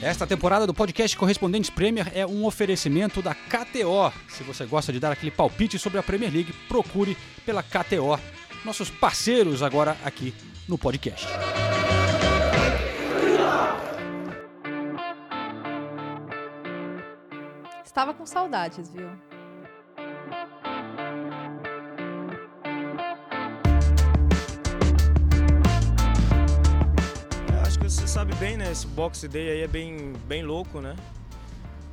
Esta temporada do podcast Correspondentes Premier é um oferecimento da KTO. Se você gosta de dar aquele palpite sobre a Premier League, procure pela KTO, nossos parceiros agora aqui no podcast. Estava com saudades, viu? Você sabe bem, né? Esse Boxe Day aí é bem, bem louco, né?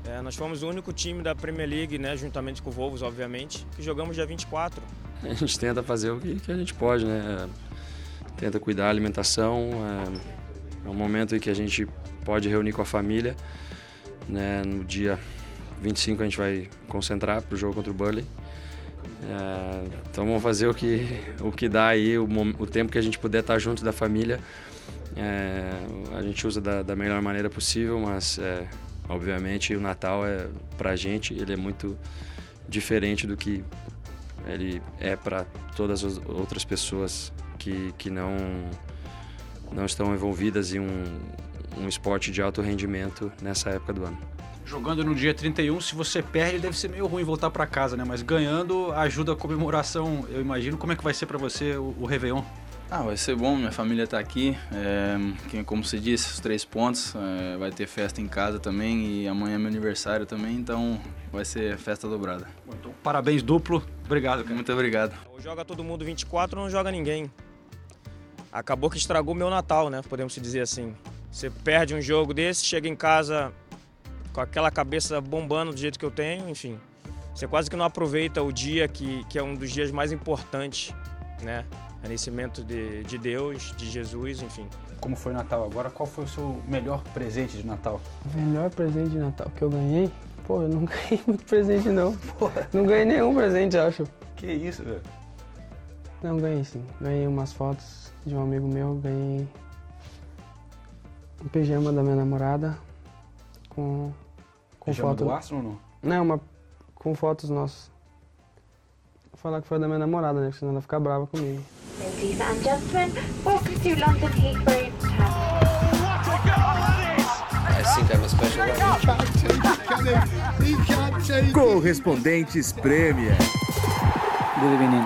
É, nós fomos o único time da Premier League, né, juntamente com o Wolves, obviamente, que jogamos dia 24. A gente tenta fazer o que, que a gente pode, né? Tenta cuidar da alimentação. É, é um momento em que a gente pode reunir com a família. Né? No dia 25 a gente vai concentrar para o jogo contra o Burley. É, então vamos fazer o que, o que dá aí, o, o tempo que a gente puder estar junto da família. É, a gente usa da, da, melhor maneira possível, mas é, obviamente o Natal é para gente ele é muito diferente do que ele é para todas as outras pessoas que, que não não estão envolvidas em um, um esporte de alto rendimento nessa época do ano. Jogando no dia 31, se você perde, deve ser meio ruim voltar para casa, né? Mas ganhando ajuda a comemoração, eu imagino. Como é que vai ser para você o, o Réveillon? Ah, vai ser bom, minha família está aqui. É, como se disse, os três pontos. É, vai ter festa em casa também e amanhã é meu aniversário também, então vai ser festa dobrada. Bom, então, parabéns duplo. Obrigado, cara. Muito obrigado. Joga todo mundo 24, não joga ninguém. Acabou que estragou meu Natal, né? Podemos dizer assim. Você perde um jogo desse, chega em casa com aquela cabeça bombando do jeito que eu tenho, enfim. Você quase que não aproveita o dia que, que é um dos dias mais importantes, né? Nascimento de, de Deus, de Jesus, enfim. Como foi o Natal agora? Qual foi o seu melhor presente de Natal? O melhor presente de Natal que eu ganhei? Pô, eu não ganhei muito presente não. Porra. Não ganhei nenhum presente, acho. Que isso, velho? Não, ganhei sim. Ganhei umas fotos de um amigo meu, ganhei um pijama da minha namorada com com Pijama foto do ou não? Não, uma com fotos nossas. Vou falar que foi da minha namorada, né? Senão ela fica brava comigo. Ladies and gentlemen, welcome to London Heathrow Correspondentes Premier. Good evening.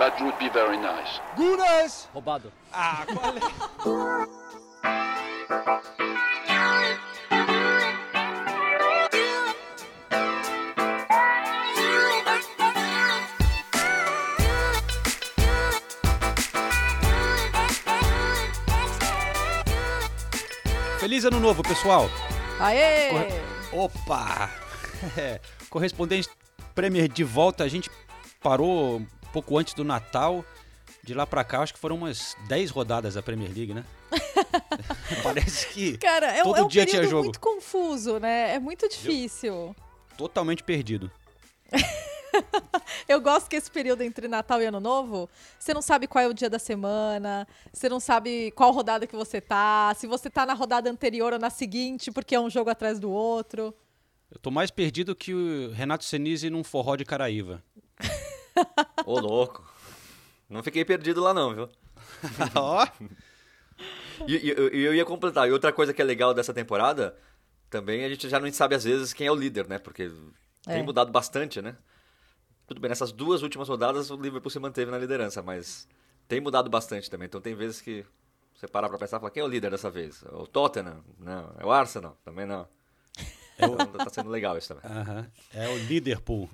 That would be very nice. Gunas! Roubado. Ah, qual é? Feliz ano novo, pessoal! Aê! Corre... Opa! É. Correspondente Premier de volta, a gente parou um pouco antes do Natal. De lá pra cá, acho que foram umas 10 rodadas da Premier League, né? Parece que Cara, é, todo é um dia tinha jogo. muito confuso, né? É muito difícil. Totalmente perdido. Eu gosto que esse período entre Natal e Ano Novo, você não sabe qual é o dia da semana, você não sabe qual rodada que você tá, se você tá na rodada anterior ou na seguinte, porque é um jogo atrás do outro. Eu tô mais perdido que o Renato Senise num forró de Caraíva. Ô, louco. Não fiquei perdido lá não, viu? Ó. E eu, eu ia completar. E outra coisa que é legal dessa temporada, também a gente já não sabe às vezes quem é o líder, né? Porque tem É. mudado bastante, né? Tudo bem, nessas duas últimas rodadas o Liverpool se manteve na liderança, mas tem mudado bastante também. Então tem vezes que você parar pra pensar e falar, quem é o líder dessa vez? É O Tottenham? Não. É o Arsenal? Também não. Então, tá sendo legal isso também. Aham. É o Liverpool.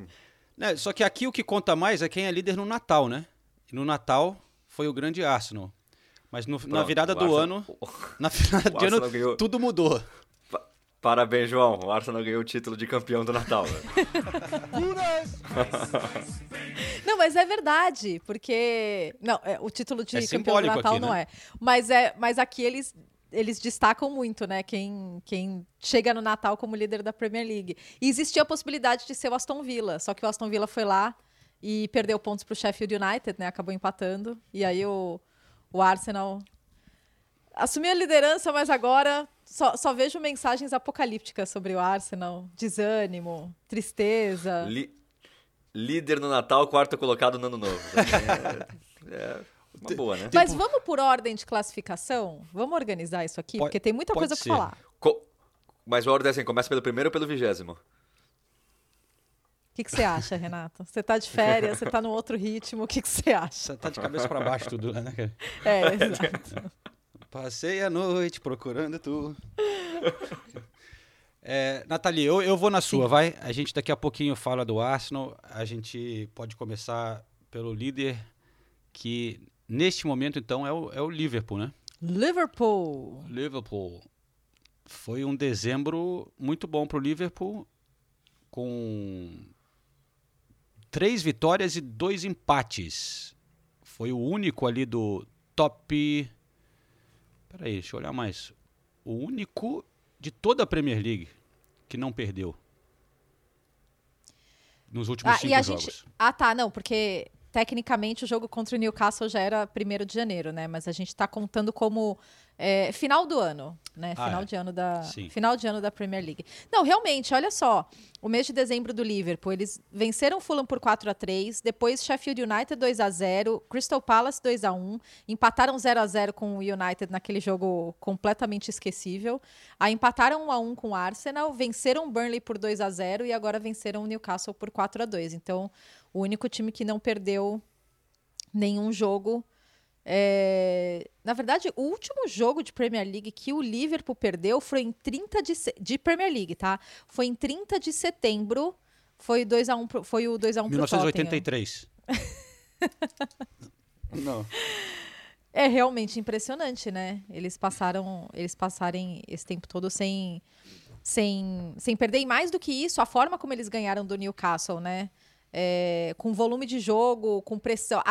Né, Só que aqui o que conta mais é quem é líder no Natal, né? E no Natal foi o grande Arsenal. Mas no- na Pronto, virada o do Arsenal- ano, na virada o de ano, ganhou. tudo mudou. Pa- Parabéns, João. O Arsenal ganhou o título de campeão do Natal. velho. Não, mas é verdade, porque. Não, é, o título de É campeão do Natal aqui, não né? é. Mas, é. mas aqui eles. Eles destacam muito, né? Quem, quem chega no Natal como líder da Premier League. E existia a possibilidade de ser o Aston Villa, só que o Aston Villa foi lá e perdeu pontos para o Sheffield United, né? Acabou empatando. E aí o, o Arsenal assumiu a liderança, mas agora só, só vejo mensagens apocalípticas sobre o Arsenal. Desânimo, tristeza. Li- líder no Natal, quarto colocado no ano novo. É, é uma boa, né? Mas vamos por ordem de classificação? Vamos organizar isso aqui? Pode- porque tem muita coisa para falar. Co- Mas a ordem é assim, começa pelo primeiro ou pelo vigésimo? O que, que você acha, Renato? Você tá de férias, você tá no outro ritmo, o que, que você acha? Você tá de cabeça pra baixo tudo, né, cara? É, exato. Passei a noite procurando tu. É, Nathalie, eu, eu vou na sua, vai. A gente daqui a pouquinho fala do Arsenal. A gente pode começar pelo líder, que neste momento, então, é o, é o Liverpool, né? Liverpool. Liverpool. Foi um dezembro muito bom para o Liverpool, com três vitórias e dois empates. Foi o único ali do top. Peraí, deixa eu olhar mais. O único de toda a Premier League que não perdeu. Nos últimos Ah, cinco jogos. gente. Ah, tá, não, porque tecnicamente o jogo contra o Newcastle já era 1 de janeiro, né? Mas a gente tá contando como é, final do ano, né? Ah, Final é. de ano da Sim. final de ano da Premier League. Não, realmente, olha só, o mês de dezembro do Liverpool, eles venceram o Fulham por 4 a 3, depois Sheffield United 2 a 0, Crystal Palace 2 a 1, empataram 0 a 0 com o United naquele jogo completamente esquecível. Aí empataram 1 a 1 com o Arsenal, venceram o Burnley por 2 a 0 e agora venceram o Newcastle por 4 a 2. Então, o único time que não perdeu nenhum jogo. É, Na verdade, o último jogo de Premier League que o Liverpool perdeu foi em 30 de, se- de Premier League, tá? Foi em 30 de setembro. Foi 2 a 1 pro- foi o 2 a 1 pro Tottenham. 1983. não. É realmente impressionante, né? Eles passaram, eles passarem esse tempo todo sem sem sem perder e mais do que isso, a forma como eles ganharam do Newcastle, né? É, com volume de jogo, com pressão,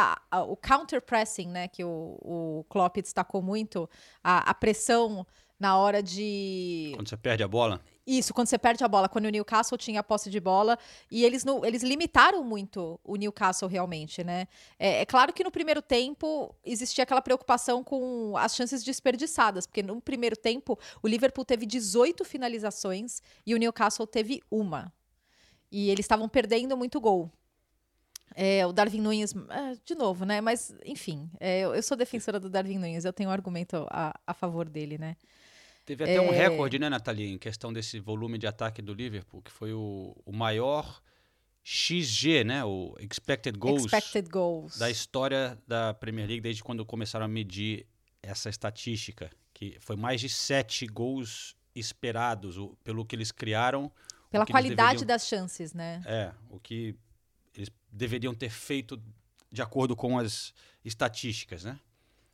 o counter pressing, né? Que o, o Klopp destacou muito, a, a pressão na hora de Quando você perde a bola. isso, quando você perde a bola, quando o Newcastle tinha a posse de bola, e eles, não, eles limitaram muito o Newcastle realmente, né? É, é claro que no primeiro tempo existia aquela preocupação com as chances desperdiçadas, porque no primeiro tempo o Liverpool teve 18 finalizações e o Newcastle teve uma. E eles estavam perdendo muito gol. É, o Darwin Nunes, é, de novo, né? Mas, enfim, é, eu, sou defensora do Darwin Nunes, eu tenho um argumento a, a favor dele, né? Teve até um É. recorde, né, Nathalie, em questão desse volume de ataque do Liverpool, que foi o, o maior XG, né, o Expected Goals, Expected goals. da história da Premier League, desde quando começaram a medir essa estatística, que foi mais de sete gols esperados, o- pelo que eles criaram. Pela qualidade deveriam- das chances, né? É, o que eles deveriam ter feito de acordo com as estatísticas, né?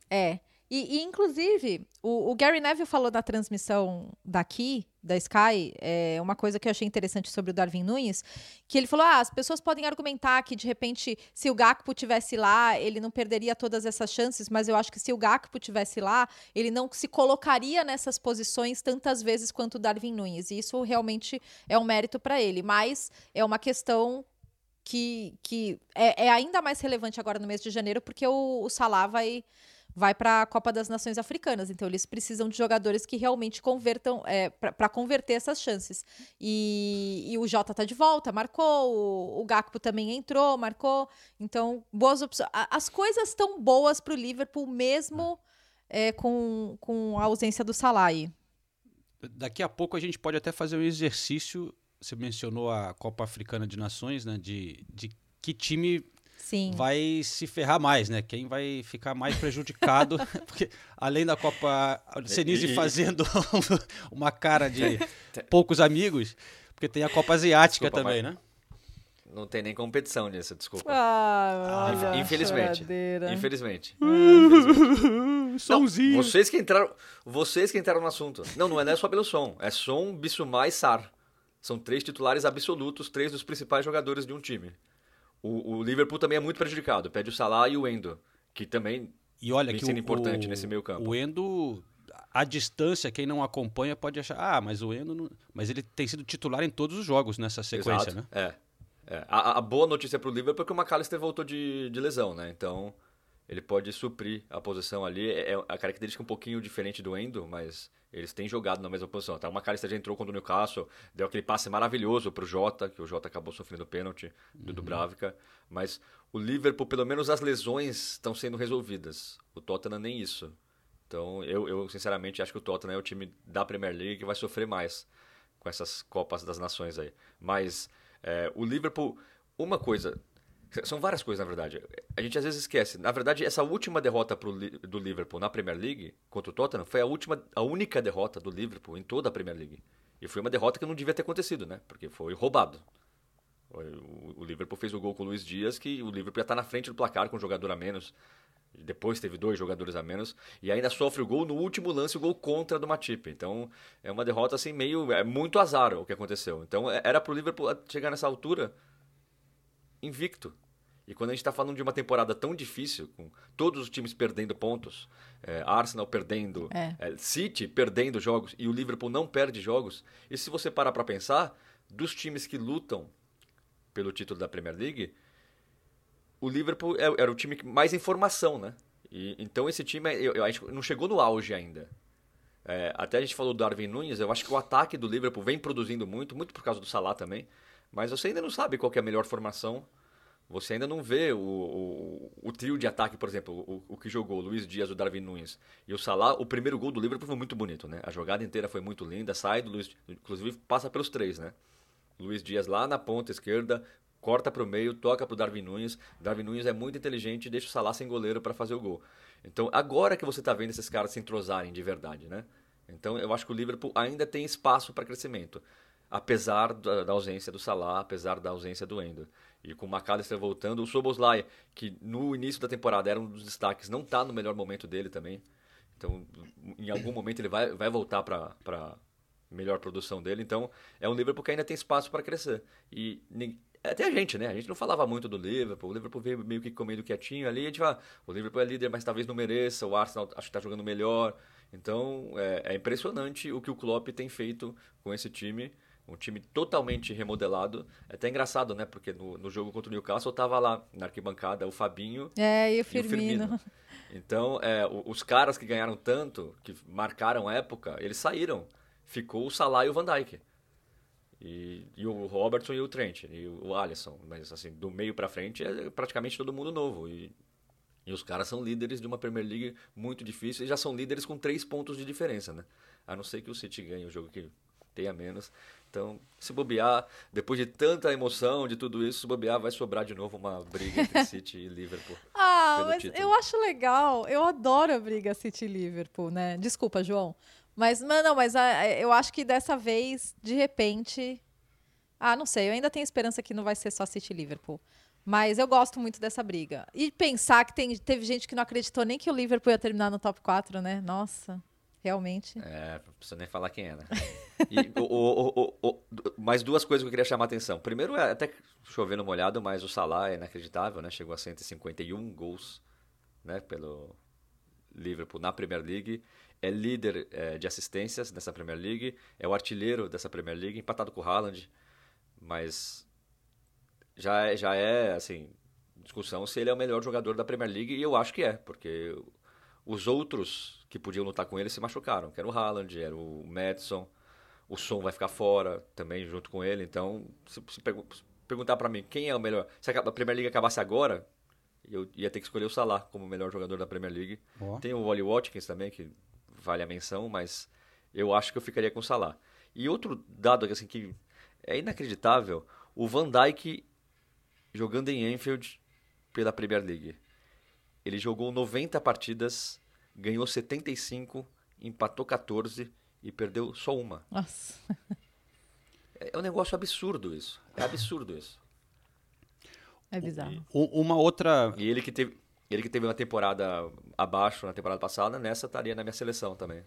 É. E, e, inclusive, o, o Gary Neville falou na transmissão daqui, da Sky, é, uma coisa que eu achei interessante sobre o Darwin Nunes, que ele falou: ah, as pessoas podem argumentar que, de repente, se o Gakpo tivesse lá, ele não perderia todas essas chances, mas eu acho que se o Gakpo tivesse lá, ele não se colocaria nessas posições tantas vezes quanto o Darwin Nunes. E isso realmente é um mérito para ele. Mas é uma questão que, que é, é ainda mais relevante agora no mês de janeiro, porque o, o Salah vai, vai para a Copa das Nações Africanas. Então, eles precisam de jogadores que realmente convertam, é, para converter essas chances. E, e o Jota tá de volta, marcou, o, o Gakpo também entrou, marcou. Então, boas opções. As coisas estão boas para o Liverpool, mesmo é, com, com a ausência do Salah. Daqui a pouco a gente pode até fazer um exercício. Você mencionou a Copa Africana de Nações, né? De, de que time Sim. vai se ferrar mais, né? Quem vai ficar mais prejudicado. porque além da Copa o Senise fazendo uma cara de poucos amigos, porque tem a Copa Asiática Desculpa, também, mas- né? Não tem nem competição nisso, desculpa. Ah, olha Infelizmente. choradeira. Infelizmente. Não, Somzinho. vocês que entraram, vocês que entraram no assunto. Não, não é só pelo som, é som, Bissumar e Sar. São três titulares absolutos, três dos principais jogadores de um time. O, o Liverpool também é muito prejudicado, pede o Salah e o Endo, que também E olha que sendo o, importante o- nesse meio campo. O Endo, à distância, quem não acompanha pode achar, ah, mas o Endo, não... mas ele tem sido titular em todos os jogos nessa sequência, Exato, né? É. É. A, a boa notícia pro Liverpool é que o McAllister voltou de, de lesão, né? Então, ele pode suprir a posição ali. É, é a característica um pouquinho diferente do Endo, mas eles têm jogado na mesma posição. Tá? O McAllister já entrou contra o Newcastle, deu aquele passe maravilhoso pro Jota, que o Jota acabou sofrendo pênalti do Dubravka. Mas o Liverpool, pelo menos as lesões estão sendo resolvidas. O Tottenham nem isso. Então, eu, eu sinceramente acho que o Tottenham é o time da Premier League que vai sofrer mais. com essas Copas das Nações aí. Mas é, o Liverpool, uma coisa, são várias coisas na verdade. A gente às vezes esquece. Na verdade, essa última derrota pro, do Liverpool na Premier League contra o Tottenham foi a última, a única derrota do Liverpool em toda a Premier League. E foi uma derrota que não devia ter acontecido, né? Porque foi roubado. O, o Liverpool fez o gol com o Luiz Dias, que o Liverpool já está na frente do placar com um jogador a menos. Depois teve dois jogadores a menos e ainda sofre o gol no último lance, o gol contra do Matip. Então é uma derrota assim meio é muito azar o que aconteceu. Então é, era para o Liverpool chegar nessa altura invicto. E quando a gente está falando de uma temporada tão difícil, com todos os times perdendo pontos, é, Arsenal perdendo, É. é, City perdendo jogos e o Liverpool não perde jogos, e se você parar para pensar, dos times que lutam pelo título da Premier League, o Liverpool é- era o time mais em formação, né? E, então esse time, eu, eu acho não chegou no auge ainda. É, até a gente falou do Darwin Nunes, eu acho que o ataque do Liverpool vem produzindo muito, muito por causa do Salah também, mas você ainda não sabe qual é a melhor formação. Você ainda não vê o, o, o trio de ataque, por exemplo, o, o que jogou o Luiz Dias, o Darwin Nunes e o Salah. O primeiro gol do Liverpool foi muito bonito, né? A jogada inteira foi muito linda, sai do Luiz, inclusive passa pelos três, né? Luiz Dias lá na ponta esquerda, corta para o meio, toca para o Darwin Nunes. Darwin Nunes é muito inteligente e deixa o Salah sem goleiro para fazer o gol. Então, agora que você está vendo esses caras se entrosarem de verdade, né? Então, eu acho que o Liverpool ainda tem espaço para crescimento, apesar da, ausência do Salah, apesar da ausência do Endo. E com o McAllister voltando, o Soboslai, que no início da temporada era um dos destaques, não está no melhor momento dele também. Então, em algum momento ele vai, vai voltar para melhor produção dele. Então, é um Liverpool que ainda tem espaço para crescer. E nin- até a gente, né? A gente não falava muito do Liverpool. O Liverpool veio meio que comendo quietinho ali. A gente fala, o Liverpool é líder, mas talvez não mereça. O Arsenal acho que está jogando melhor. Então, é, é impressionante o que o Klopp tem feito com esse time. Um time totalmente remodelado. É até engraçado, né? Porque no, no jogo contra o Newcastle tava lá na arquibancada o Fabinho É, e o e o Firmino. Firmino. Então, é, o- os caras que ganharam tanto, que marcaram época, eles saíram. Ficou o Salah e o Van Dijk. E, e o Robertson e o Trent, e o Alisson. Mas, assim, do meio pra frente é praticamente todo mundo novo. E, e os caras são líderes de uma Premier League muito difícil e já são líderes com três pontos de diferença, né? A não ser que o City ganhe o jogo que tenha menos. Então, se bobear, depois de tanta emoção, de tudo isso, se bobear, vai sobrar de novo uma briga entre City e Liverpool. Ah, mas título. eu acho legal. Eu adoro a briga City e Liverpool, né? Desculpa, João. Mas, mas não, mas ah, eu acho que dessa vez, de repente. Ah, não sei. Eu ainda tenho esperança que não vai ser só City e Liverpool. Mas eu gosto muito dessa briga. E pensar que tem, teve gente que não acreditou nem que o Liverpool ia terminar no top 4, né? Nossa, realmente. É, não precisa nem falar quem é, né? E o- o- o- mais duas coisas que eu queria chamar a atenção. Primeiro, é até chovendo molhado, mas o Salah é inacreditável, né? Chegou a 151 gols né? pelo Liverpool na Premier League. É líder é, de assistências nessa Premier League. É o artilheiro dessa Premier League, empatado com o Haaland. Mas já é, já é, assim, discussão se ele é o melhor jogador da Premier League. E eu acho que é, porque os outros que podiam lutar com ele se machucaram, que era o Haaland, era o Madison, o Son vai ficar fora também junto com ele, então se, se pergu- se perguntar pra mim quem é o melhor, se a Premier League acabasse agora, eu ia ter que escolher o Salah como o melhor jogador da Premier League. Tem o Wally Watkins também, que vale a menção, mas eu acho que eu ficaria com o Salah. E outro dado assim, que é inacreditável, o Van Dijk jogando em Anfield pela Premier League. Ele jogou 90 partidas, ganhou 75, empatou 14 e perdeu só uma. Nossa. É um negócio absurdo isso. É absurdo isso. É bizarro. U- Uma outra. E ele que teve, ele que teve uma temporada abaixo na temporada passada, nessa estaria na minha seleção também.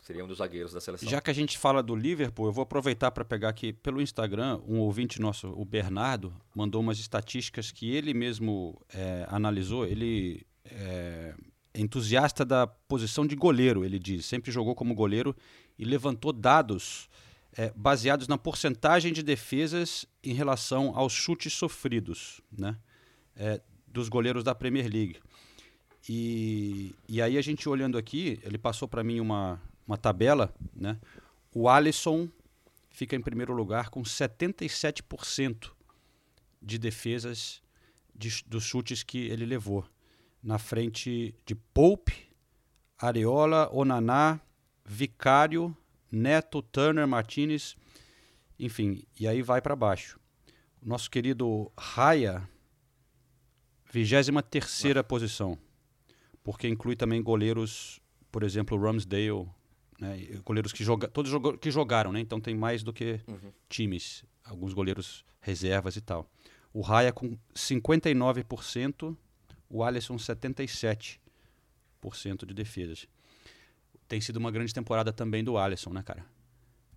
Seria um dos zagueiros da seleção. Já que a gente fala do Liverpool, eu vou aproveitar para pegar aqui pelo Instagram, um ouvinte nosso, o Bernardo, mandou umas estatísticas que ele mesmo é, analisou. Ele é entusiasta da posição de goleiro, ele diz. Sempre jogou como goleiro e levantou dados é, baseados na porcentagem de defesas em relação aos chutes sofridos né, é, dos goleiros da Premier League. E, e aí a gente olhando aqui, ele passou para mim uma, uma tabela, né? O Alisson fica em primeiro lugar com 77% de defesas de dos chutes que ele levou. Na frente de Pope, Areola, Onaná, Vicário, Neto, Turner, Martinez. Enfim, e aí vai para baixo. Nosso querido Raya, 23 posição. Porque inclui também goleiros, por exemplo, Ramsdale, né, goleiros que, joga, todos joga, que jogaram, né? Então tem mais do que Uhum. times, alguns goleiros reservas e tal. O Raya com 59%, o Alisson 77% de defesas. Tem sido uma grande temporada também do Alisson, né, cara?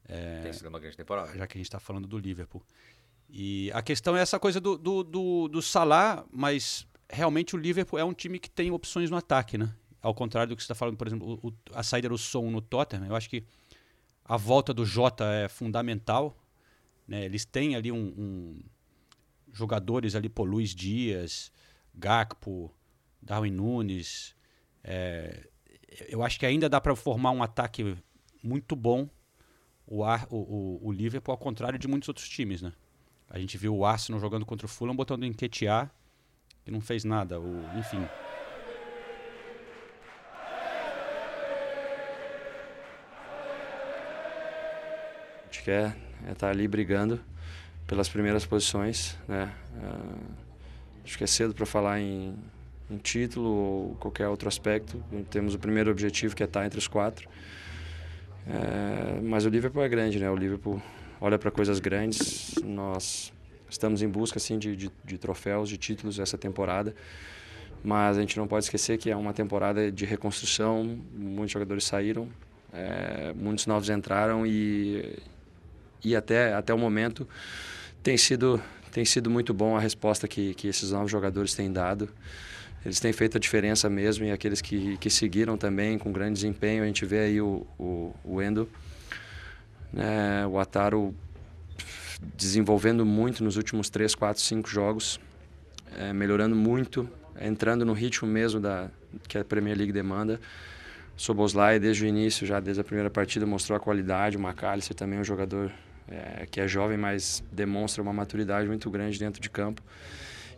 É, Tem sido uma grande temporada. já que a gente está falando do Liverpool. E a questão é essa coisa do, do, do, do Salah, mas realmente o Liverpool é um time que tem opções no ataque, né? Ao contrário do que você está falando, por exemplo, o- a saída do som no Tottenham, eu acho que a volta do Jota é fundamental. Né? Eles têm ali um, um- jogadores ali, pô, Luiz Dias, Gakpo, Darwin Nunes. é, eu acho que ainda dá para formar um ataque muito bom o, Ar- o, o, o Liverpool, ao contrário de muitos outros times, né? A gente viu o Arsenal jogando contra o Fulham, botando em Ketia, que não fez nada. O, enfim. A gente quer é estar ali brigando pelas primeiras posições, né? Ah, acho que é cedo para falar em, em título ou qualquer outro aspecto. Temos o primeiro objetivo que é estar entre os quatro. É, mas o Liverpool é grande, né? O Liverpool olha para coisas grandes. Nós estamos em busca assim de, de, de troféus, de títulos essa temporada. Mas a gente não pode esquecer que é uma temporada de reconstrução. Muitos jogadores saíram, é, muitos novos entraram e e até até o momento tem sido tem sido muito bom a resposta que, que esses novos jogadores têm dado. Eles têm feito a diferença mesmo e aqueles que, que seguiram também com grande desempenho. A gente vê aí o, o, o Endo, né, o Ataro desenvolvendo muito nos últimos 3, 4, 5 jogos, é, melhorando muito, entrando no ritmo mesmo da, que a Premier League demanda. Soboslai, desde o início, já desde a primeira partida, mostrou a qualidade. O McAllister também é um jogador é, que é jovem, mas demonstra uma maturidade muito grande dentro de campo.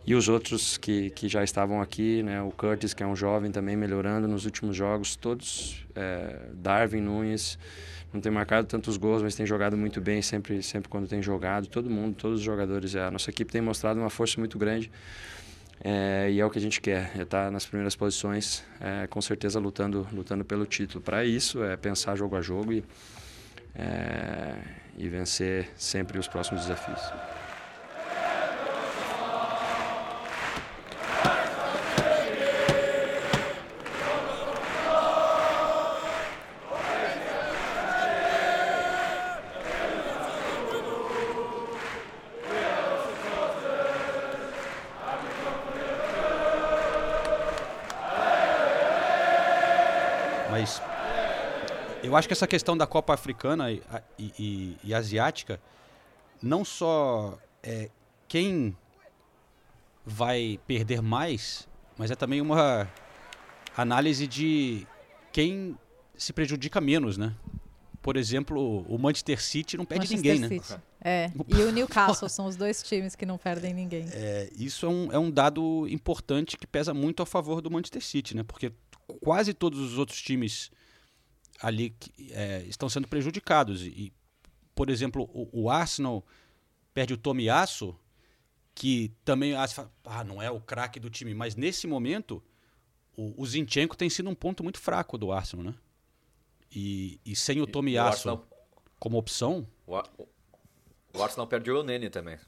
E os outros que, que já estavam aqui, né? o Curtis, que é um jovem também melhorando nos últimos jogos, todos, é, Darwin Nunes, não tem marcado tantos gols, mas tem jogado muito bem sempre, sempre quando tem jogado. Todo mundo, todos os jogadores, a nossa equipe tem mostrado uma força muito grande. É, e é o que a gente quer, é estar nas primeiras posições, é, com certeza lutando, lutando pelo título. Para isso, é pensar jogo a jogo e, é, e vencer sempre os próximos desafios. Eu acho que essa questão da Copa Africana e, e- e- e asiática, não só é quem vai perder mais, mas é também uma análise de quem se prejudica menos, né? Por exemplo, o Manchester City não perde Manchester ninguém, né? City. É, e o Newcastle são os dois times que não perdem ninguém. É, isso é um, é um dado importante que pesa muito a favor do Manchester City, né? Porque quase todos os outros times ali que, é, estão sendo prejudicados. E, por exemplo, o, o Arsenal perde o Tomiasso, que também ah, ah, não é o craque do time, mas nesse momento o, o Zinchenko tem sido um ponto muito fraco do Arsenal, né? E, e sem o Tomiasso Arsenal- como opção, O, Ar- o Arsenal perdeu o Nene também.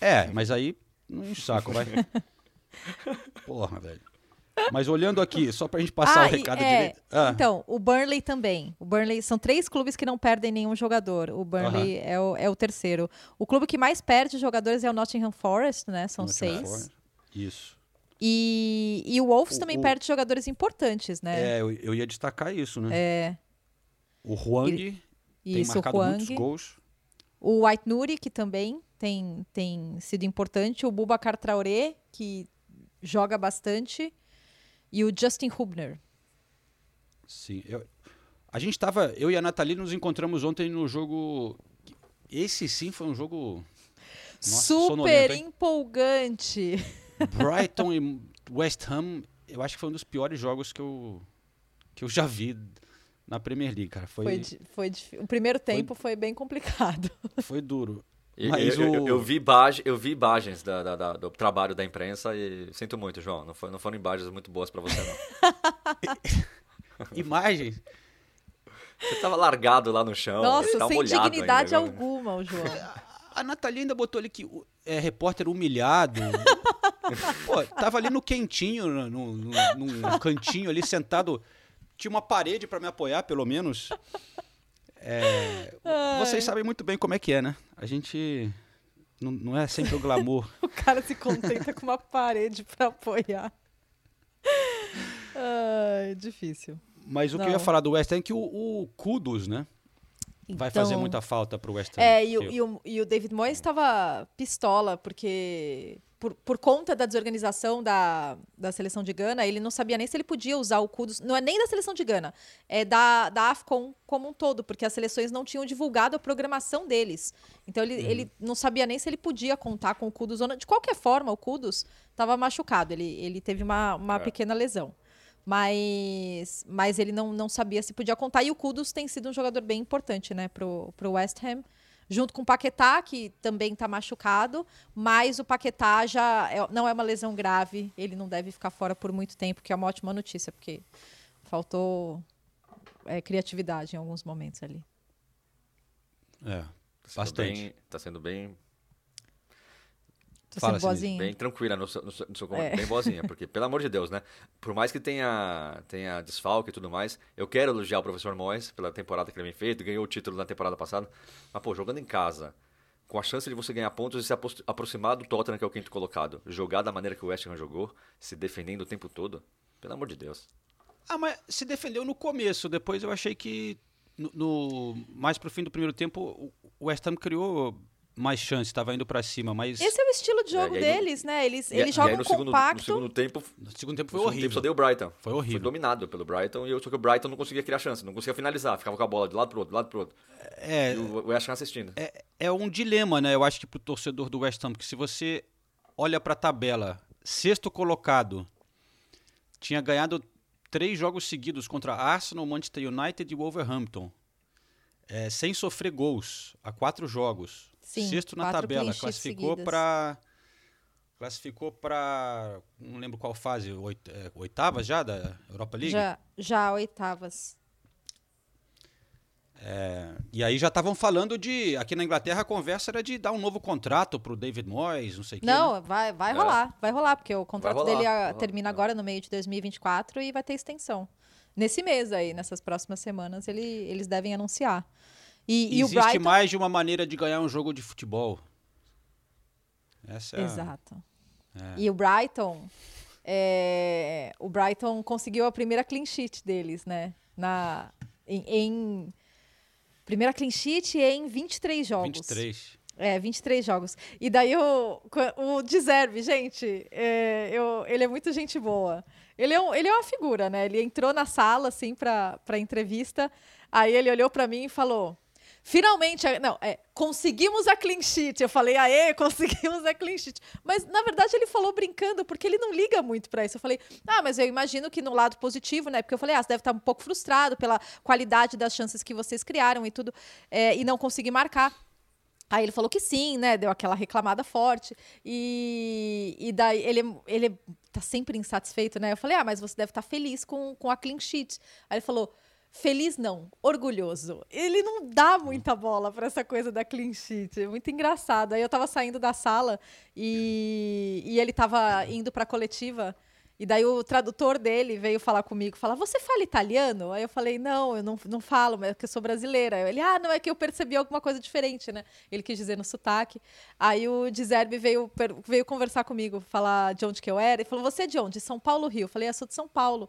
É, mas aí não saco, vai. Porra, velho. Mas olhando aqui, só pra gente passar Ah, o e- recado é, direito. Ah, Então, o Burnley também. O Burnley são três clubes que não perdem nenhum jogador. O Burnley é, o, é o terceiro. O clube que mais perde jogadores é o Nottingham Forest, né? São Nottingham seis. Forest. Isso. E, e o Wolves O- também o- perde jogadores importantes, né? É, eu, eu ia destacar isso, né? É, O Huang tem isso, o marcado muitos Hwang. gols. O White Nuri, que também tem, tem sido importante. O Bubacar Traoré, que joga bastante. E o Justin Hubner. Sim. eu- a gente tava. Eu e a Nathalie nos encontramos ontem no jogo. Esse sim foi um jogo. Nossa, Super empolgante. Brighton e West Ham, eu acho que foi um dos piores jogos que eu, que eu já vi na Premier League, cara. Foi, Foi, foi o primeiro tempo foi, bem complicado. foi duro. E- Mas eu, eu- o- eu vi imagem, eu vi imagens da- da- da- do trabalho da imprensa e sinto muito, João. Não, foi- não foram imagens muito boas pra você, não. Imagens. Você tava largado lá no chão. Nossa, tava sem molhado dignidade ainda. alguma, o João. A Nathalie ainda botou ali que o- é repórter humilhado. Pô, tava ali no quentinho, no, no- no- num cantinho ali, sentado. Tinha uma parede pra me apoiar, pelo menos. É, vocês sabem muito bem como é que é, né? A gente. Não, não é sempre o glamour. O cara se contenta com uma parede pra apoiar. Ai, difícil. Mas o que eu Não. ia falar do West Ham é que o, o Kudus, né? Vai fazer Então- muita falta pro West Ham. É, e, e o, e o David Moyes estava pistola, porque por, por conta da desorganização da, da seleção de Gana, ele não sabia nem se ele podia usar o Kudus. Não é nem da seleção de Gana, é da, da AFCON como um todo, porque as seleções não tinham divulgado a programação deles. Então ele, ele não sabia nem se ele podia contar com o não. De qualquer forma, o Kudus estava machucado, ele, ele teve uma, uma É. pequena lesão. Mas, mas ele não, não sabia se podia contar. E o Kudus tem sido um jogador bem importante, né, pro, pro West Ham. Junto com o Paquetá, que também está machucado, mas o Paquetá já é- não é uma lesão grave, ele não deve ficar fora por muito tempo, que é uma ótima notícia, porque faltou é, criatividade em alguns momentos ali. É, Tá bastante. Bem, tá sendo bem, Tô Fala, sendo boazinha? bem tranquila no seu, no seu, no seu comando, É. bem boazinha. Porque, pelo amor de Deus, né? Por mais que tenha, tenha desfalque e tudo mais, eu quero elogiar o professor Moyes pela temporada que ele vem feito, ganhou o título na temporada passada. Mas, pô, jogando em casa, com a chance de você ganhar pontos e se aproximar do Tottenham, que é o quinto colocado, jogar da maneira que o West Ham jogou, se defendendo o tempo todo, pelo amor de Deus. Ah, mas se defendeu no começo. Depois eu achei que no, no- mais pro fim do primeiro tempo o- o West Ham criou mais chance, estava indo pra cima, mas Esse é o estilo de jogo e aí no- deles, né? Eles, E- eles e aí jogam no segundo, compacto. no segundo tempo, no segundo tempo foi no segundo horrível. tempo só deu o Brighton. Foi horrível. Foi dominado pelo Brighton, e eu, só que o Brighton não conseguia criar chance, não conseguia finalizar, ficava com a bola de lado pro outro, de lado pro outro. É, E o West Ham assistindo. é, é um dilema, né? Eu acho que pro torcedor do West Ham, porque se você olha pra tabela, sexto colocado, tinha ganhado três jogos seguidos contra Arsenal, Manchester United e Wolverhampton. É, sem sofrer gols, há quatro jogos. Sim, Sexto na tabela, classificou para classificou para não lembro qual fase, oit, é, oitavas já da Europa League. Já, já oitavas. É, e aí já estavam falando de aqui na Inglaterra a conversa era de dar um novo contrato pro David Moyes, não sei o que. Não, né? vai, vai É. rolar, vai rolar, porque o contrato rolar, dele ah, rolar, termina é. agora no meio de 2024 e vai ter extensão. Nesse mês aí, nessas próximas semanas, ele, eles devem anunciar. E, e Existe Brighton. mais de uma maneira de ganhar um jogo de futebol. Essa é a- Exato. É. E o Brighton. é, o Brighton conseguiu a primeira clean sheet deles, né? Na, em, em- primeira clean sheet em 23 jogos. 23. É, 23 jogos. E daí o, o Deserve, gente, é, eu, ele é muito gente boa. Ele é, um, ele é uma figura, né? Ele entrou na sala, assim, pra, pra entrevista. Aí ele olhou pra mim e falou: Finalmente, não, é, conseguimos a clean sheet. Eu falei, aê, conseguimos a clean sheet. Mas, na verdade, ele falou brincando, porque ele não liga muito pra isso. Eu falei, ah, mas eu imagino que no lado positivo, né? Porque eu falei, ah, você deve estar um pouco frustrado pela qualidade das chances que vocês criaram e tudo, é, e não conseguir marcar. Aí ele falou que sim, né? Deu aquela reclamada forte. E, e daí ele, ele tá sempre insatisfeito, né? Eu falei, ah, mas você deve estar feliz com, com a clean sheet. Aí ele falou, feliz não, orgulhoso. Ele não dá muita bola para essa coisa da clean sheet. É muito engraçado. Aí eu tava saindo da sala e, e ele tava indo pra coletiva. E daí o tradutor dele veio falar comigo, falar, você fala italiano? Aí eu falei, não, eu não, não falo, mas é que eu sou brasileira. Ele, ah, não, é que eu percebi alguma coisa diferente, né? Ele quis dizer no sotaque. Aí o Dizerbe veio, veio conversar comigo, falar de onde que eu era. E falou, você é de onde? São Paulo, Rio. Eu falei, eu sou de São Paulo.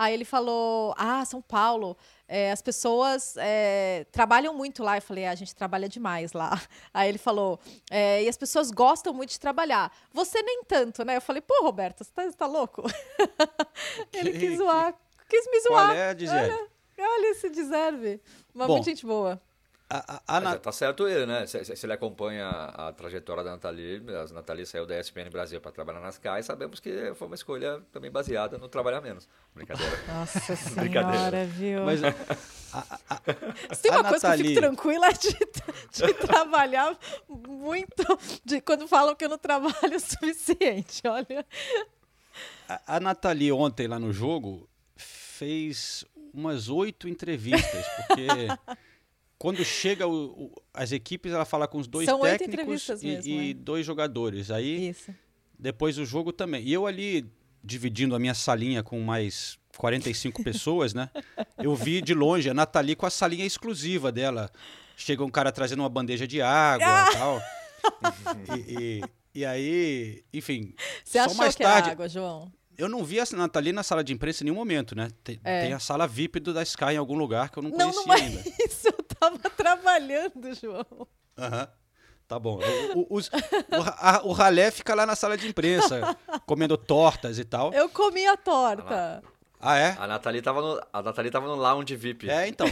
Aí ele falou, ah, São Paulo, é, as pessoas é, trabalham muito lá. Eu falei, ah, a gente trabalha demais lá. Aí ele falou, é, e as pessoas gostam muito de trabalhar. Você nem tanto, né? Eu falei, pô, Roberto, você tá, você tá louco? ele quis zoar, quis me Qual zoar. é, Gisele? Olha, olha esse deserve. Uma Bom. gente boa. A, a, a Mas, tá certo ele, né? Se, se, ele acompanha a, trajetória da Nathalie, a Nathalie saiu da ESPN Brasil para trabalhar nas CAI, sabemos que foi uma escolha também baseada no trabalhar menos. Brincadeira. Nossa senhora, viu? Mas, a, a, Se tem uma coisa Nathalie... que eu fico tranquila de, de trabalhar muito, de quando falam que eu não trabalho o suficiente, olha. A, a Nathalie ontem lá no jogo fez umas oito entrevistas, porque quando chega o, o, as equipes, ela fala com os dois São técnicos e, mesmo, e é. dois jogadores. Aí, Isso. depois do jogo também. E eu ali, dividindo a minha salinha com mais 45 pessoas, né? Eu vi de longe a Nathalie com a salinha exclusiva dela. Chega um cara trazendo uma bandeja de água e tal. E, e, e, aí, enfim. Você achou mais que tarde, água, João? Eu não vi a Nathalie na sala de imprensa em nenhum momento, né? Tem, É. tem a sala VIP do da Sky em algum lugar que eu não Não, conhecia não é ainda. isso. Eu tava trabalhando, João. Aham. Tá bom. O, o, os- o, o ralé fica lá na sala de imprensa, comendo tortas e tal. Eu comi a torta. Ah, é? A Nathalie tava no, a Nathalie tava no lounge VIP. É, então.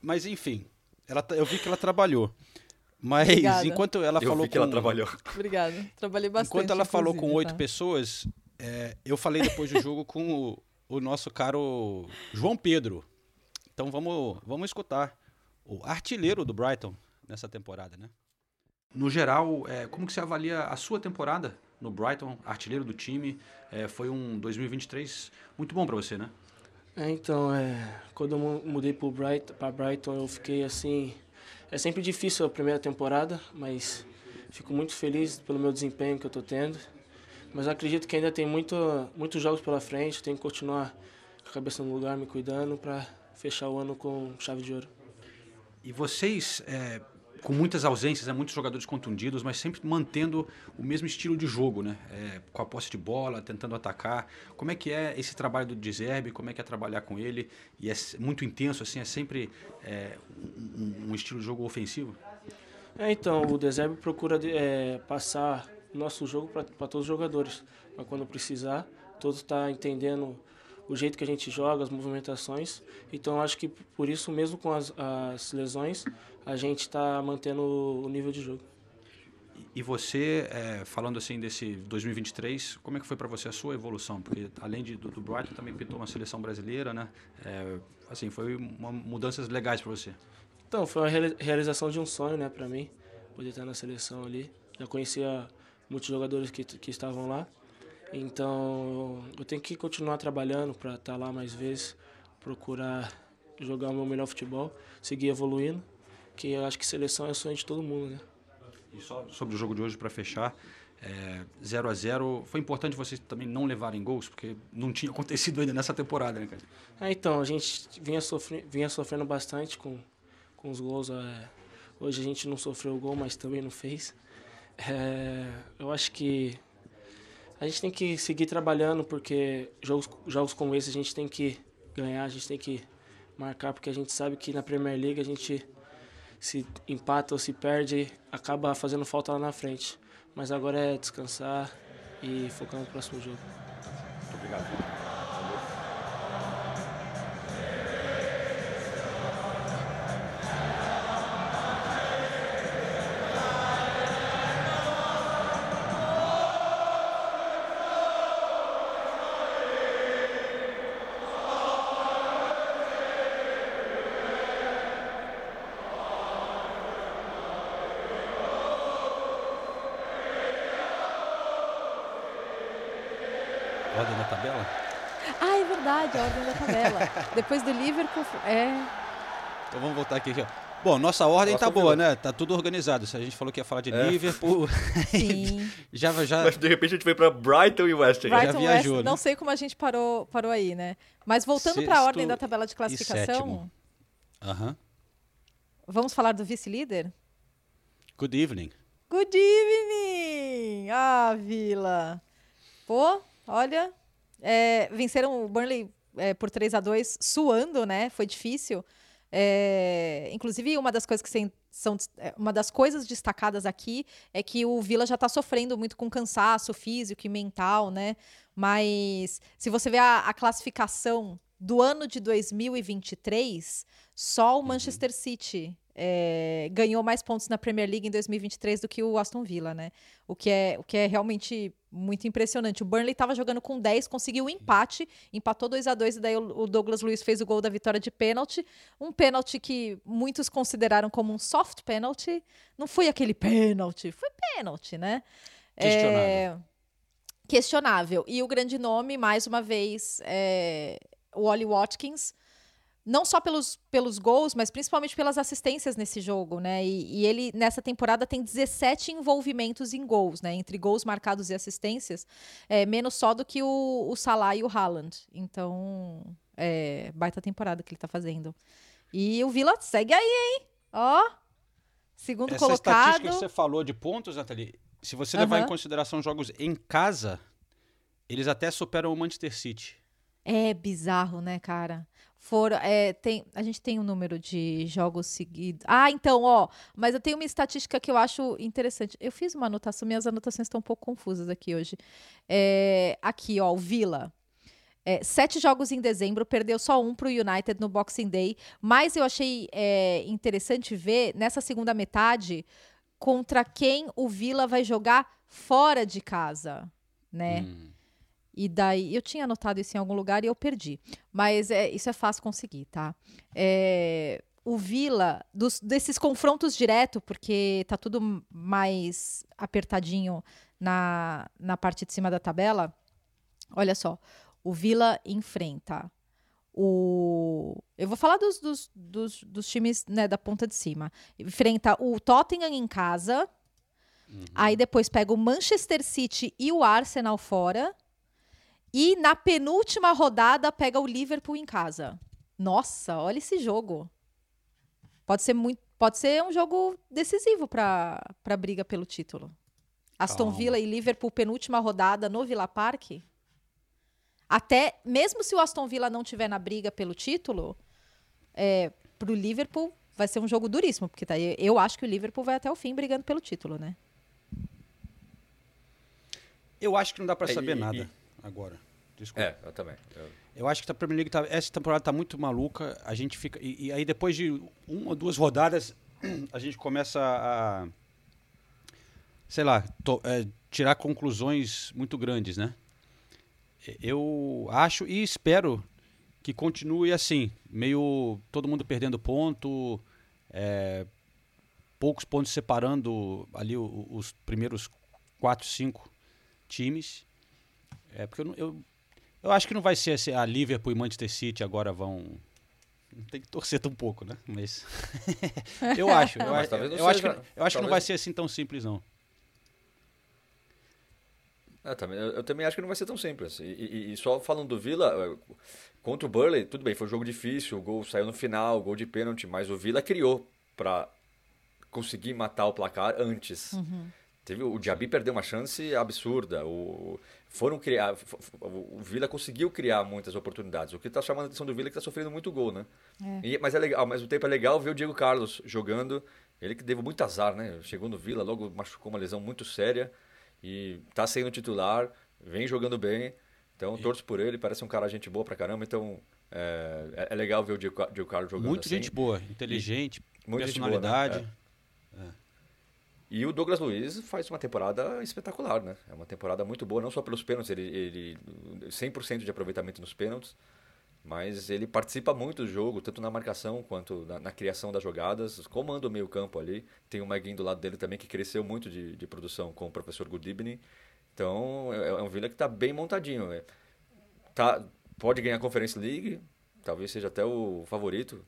Mas enfim, ela, tá- eu vi que ela trabalhou. Mas Obrigada. enquanto ela Eu falou vi que ela com- trabalhou. Obrigada. Trabalhei bastante. Enquanto ela falou com oito tá? pessoas, é, eu falei depois do jogo com o, o nosso caro João Pedro. Então vamos, vamos escutar o artilheiro do Brighton nessa temporada, né? No geral, é, como que você avalia a sua temporada no Brighton, artilheiro do time? É, foi um 2023 muito bom para você, né? É, então, é, quando eu mu- mudei para Brighton, Brighton, eu fiquei assim. É sempre difícil a primeira temporada, mas fico muito feliz pelo meu desempenho que eu estou tendo. Mas acredito que ainda tem muito, muitos jogos pela frente, tenho que continuar com a cabeça no lugar, me cuidando para fechar o ano com chave de ouro. E vocês, é, com muitas ausências, né, muitos jogadores contundidos, mas sempre mantendo o mesmo estilo de jogo, né? É, com a posse de bola, tentando atacar. Como é que é esse trabalho do Dizerbe? Como é que é trabalhar com ele? E é muito intenso, assim, é sempre é, um, um estilo de jogo ofensivo? É, então, o Deserbe procura é, passar nosso jogo para todos os jogadores. Mas quando precisar, todos estão tá entendendo o jeito que a gente joga, as movimentações. Então, acho que por isso, mesmo com as, as lesões, a gente está mantendo o nível de jogo. E você, é, falando assim desse 2023, como é que foi para você a sua evolução? Porque além de, do, do Brighton, também pintou uma seleção brasileira, né? É, assim, foi uma, mudanças legais para você. Então, foi uma reali- realização de um sonho, né, para mim, poder estar na seleção ali. Já conhecia muitos jogadores que, que estavam lá. Então, eu tenho que continuar trabalhando para estar lá mais vezes, procurar jogar o meu melhor futebol, seguir evoluindo, que eu acho que seleção é sonho de todo mundo, né? E só sobre o jogo de hoje para fechar, é, 0 a 0 foi importante vocês também não levarem gols, porque não tinha acontecido ainda nessa temporada, né, cara? É, então, a gente vinha, sofre, vinha sofrendo bastante com, com os gols. é. hoje a gente não sofreu gol, mas também não fez. É, eu acho que a gente tem que seguir trabalhando, porque jogos, jogos como esse a gente tem que ganhar, a gente tem que marcar, porque a gente sabe que na Premier League a gente se empata ou se perde, acaba fazendo falta lá na frente. Mas agora é descansar e focar no próximo jogo. Muito obrigado. Depois do Liverpool, é... Então vamos voltar aqui. aqui, ó. Bom, nossa ordem Nossa, tá boa, né? Tá tudo organizado. Se a gente falou que ia falar de É. Liverpool, Sim. já, já, Mas de repente a gente foi pra Brighton e West Ham. Brighton viajou, West, né? não sei como a gente parou, parou aí, né? Mas voltando para a ordem da tabela de classificação. Aham. vamos falar do vice-líder? Good evening. Good evening! Ah, Vila! Pô, olha, é, venceram o Burnley é, por 3 a 2 suando, né? Foi difícil. É, inclusive, uma das coisas que são é, uma das coisas destacadas aqui é que o Vila já está sofrendo muito com cansaço físico e mental, né? Mas se você vê a, a classificação do ano de 2023, só o Manchester City é, ganhou mais pontos na Premier League em 2023 do que o Aston Villa, né? O que é, o que é realmente muito impressionante. O Burnley estava jogando com 10, conseguiu um empate, empatou 2 a 2 e daí o, o Douglas Luiz fez o gol da vitória de pênalti. Um pênalti que muitos consideraram como um soft penalty. Não foi aquele pênalti, foi pênalti, né? Questionável. É, questionável. E o grande nome, mais uma vez, é o Ollie Watkins não só pelos, pelos gols, mas principalmente pelas assistências nesse jogo, né? E, e, ele, nessa temporada, tem 17 envolvimentos em gols, né? Entre gols marcados e assistências, é, menos só do que o, o Salah e o Haaland. Então, é, baita temporada que ele tá fazendo. E o Vila segue aí, hein? Ó, segundo Essa colocado. estatística que você falou de pontos, Nathalie, se você levar Aham. em consideração jogos em casa, eles até superam o Manchester City. É bizarro, né, cara? Foram, é, tem, a gente tem um número de jogos seguidos. Ah, então, ó, mas eu tenho uma estatística que eu acho interessante. Eu fiz uma anotação, minhas anotações estão um pouco confusas aqui hoje. É, aqui, ó, o Vila. É, sete jogos em dezembro, perdeu só um para o United no Boxing Day. Mas eu achei é, interessante ver nessa segunda metade contra quem o Vila vai jogar fora de casa, né? Hum. E daí, eu tinha anotado isso em algum lugar e eu perdi. Mas é, isso é fácil conseguir, tá? É, o Vila, dos- desses confrontos direto, porque tá tudo mais apertadinho na, na parte de cima da tabela. Olha só, o Vila enfrenta o. Eu vou falar dos, dos, dos, dos times né, da ponta de cima. Enfrenta o Tottenham em casa. Aí depois pega o Manchester City e o Arsenal fora. E na penúltima rodada pega o Liverpool em casa. Nossa, olha esse jogo. Pode ser muito, pode ser um jogo decisivo para para briga pelo título. Aston Calma. Villa e Liverpool penúltima rodada no Villa Park. Até mesmo se o Aston Villa não tiver na briga pelo título, é, pro Liverpool vai ser um jogo duríssimo, porque tá, eu- acho que o Liverpool vai até o fim brigando pelo título, né? Eu acho que não dá pra É, saber e- nada e- agora. Desculpa. É, eu também. Eu- Eu acho que a Premier League tá, essa temporada tá muito maluca. A gente fica e, e aí depois de uma ou duas rodadas a gente começa a sei lá to- é, tirar conclusões muito grandes, né? Eu acho e espero que continue assim, meio todo mundo perdendo ponto, é, poucos pontos separando ali os primeiros quatro, cinco times. É porque eu, eu eu acho que não vai ser assim, a Liverpool e Manchester City agora vão. Tem que torcer um pouco, né? Mas. eu acho. Eu, mas talvez não eu acho que, seja- eu acho que não vai talvez- ser assim tão simples, não. É, também, eu, eu também acho que não vai ser tão simples. E, e- e só falando do Vila, eh, contra o Burley, tudo bem, foi um jogo difícil, o gol saiu no final, gol de pênalti, mas o Vila criou para conseguir matar o placar antes. Teve, o Diaby perdeu uma chance absurda. O, foram criar, o Vila conseguiu criar muitas oportunidades. O que está chamando a atenção do Vila é que está sofrendo muito gol, né? E- mas é legal, ao mesmo tempo é legal ver o Diego Carlos jogando. Ele que deu muito azar, né? Chegou no Vila, logo machucou uma lesão muito séria e tá sendo titular, vem jogando bem. Então torço por ele, parece um cara gente boa pra caramba. Então é, é- é legal ver o Diego, Diego Carlos jogando Muito assim. gente boa, inteligente, Muito gente boa, né? personalidade. E o Douglas Luiz faz uma temporada espetacular, né? É uma temporada muito boa, não só pelos pênaltis, ele, ele 100% de aproveitamento nos pênaltis, mas ele participa muito do jogo, tanto na marcação quanto na, na criação das jogadas, comanda o meio campo ali. Tem o Maguinho do lado dele também, que cresceu muito de, de produção com o professor Goodibney. Então, é, é um Vila que está bem montadinho. é. Tá, pode ganhar a Conference League, talvez seja até o favorito,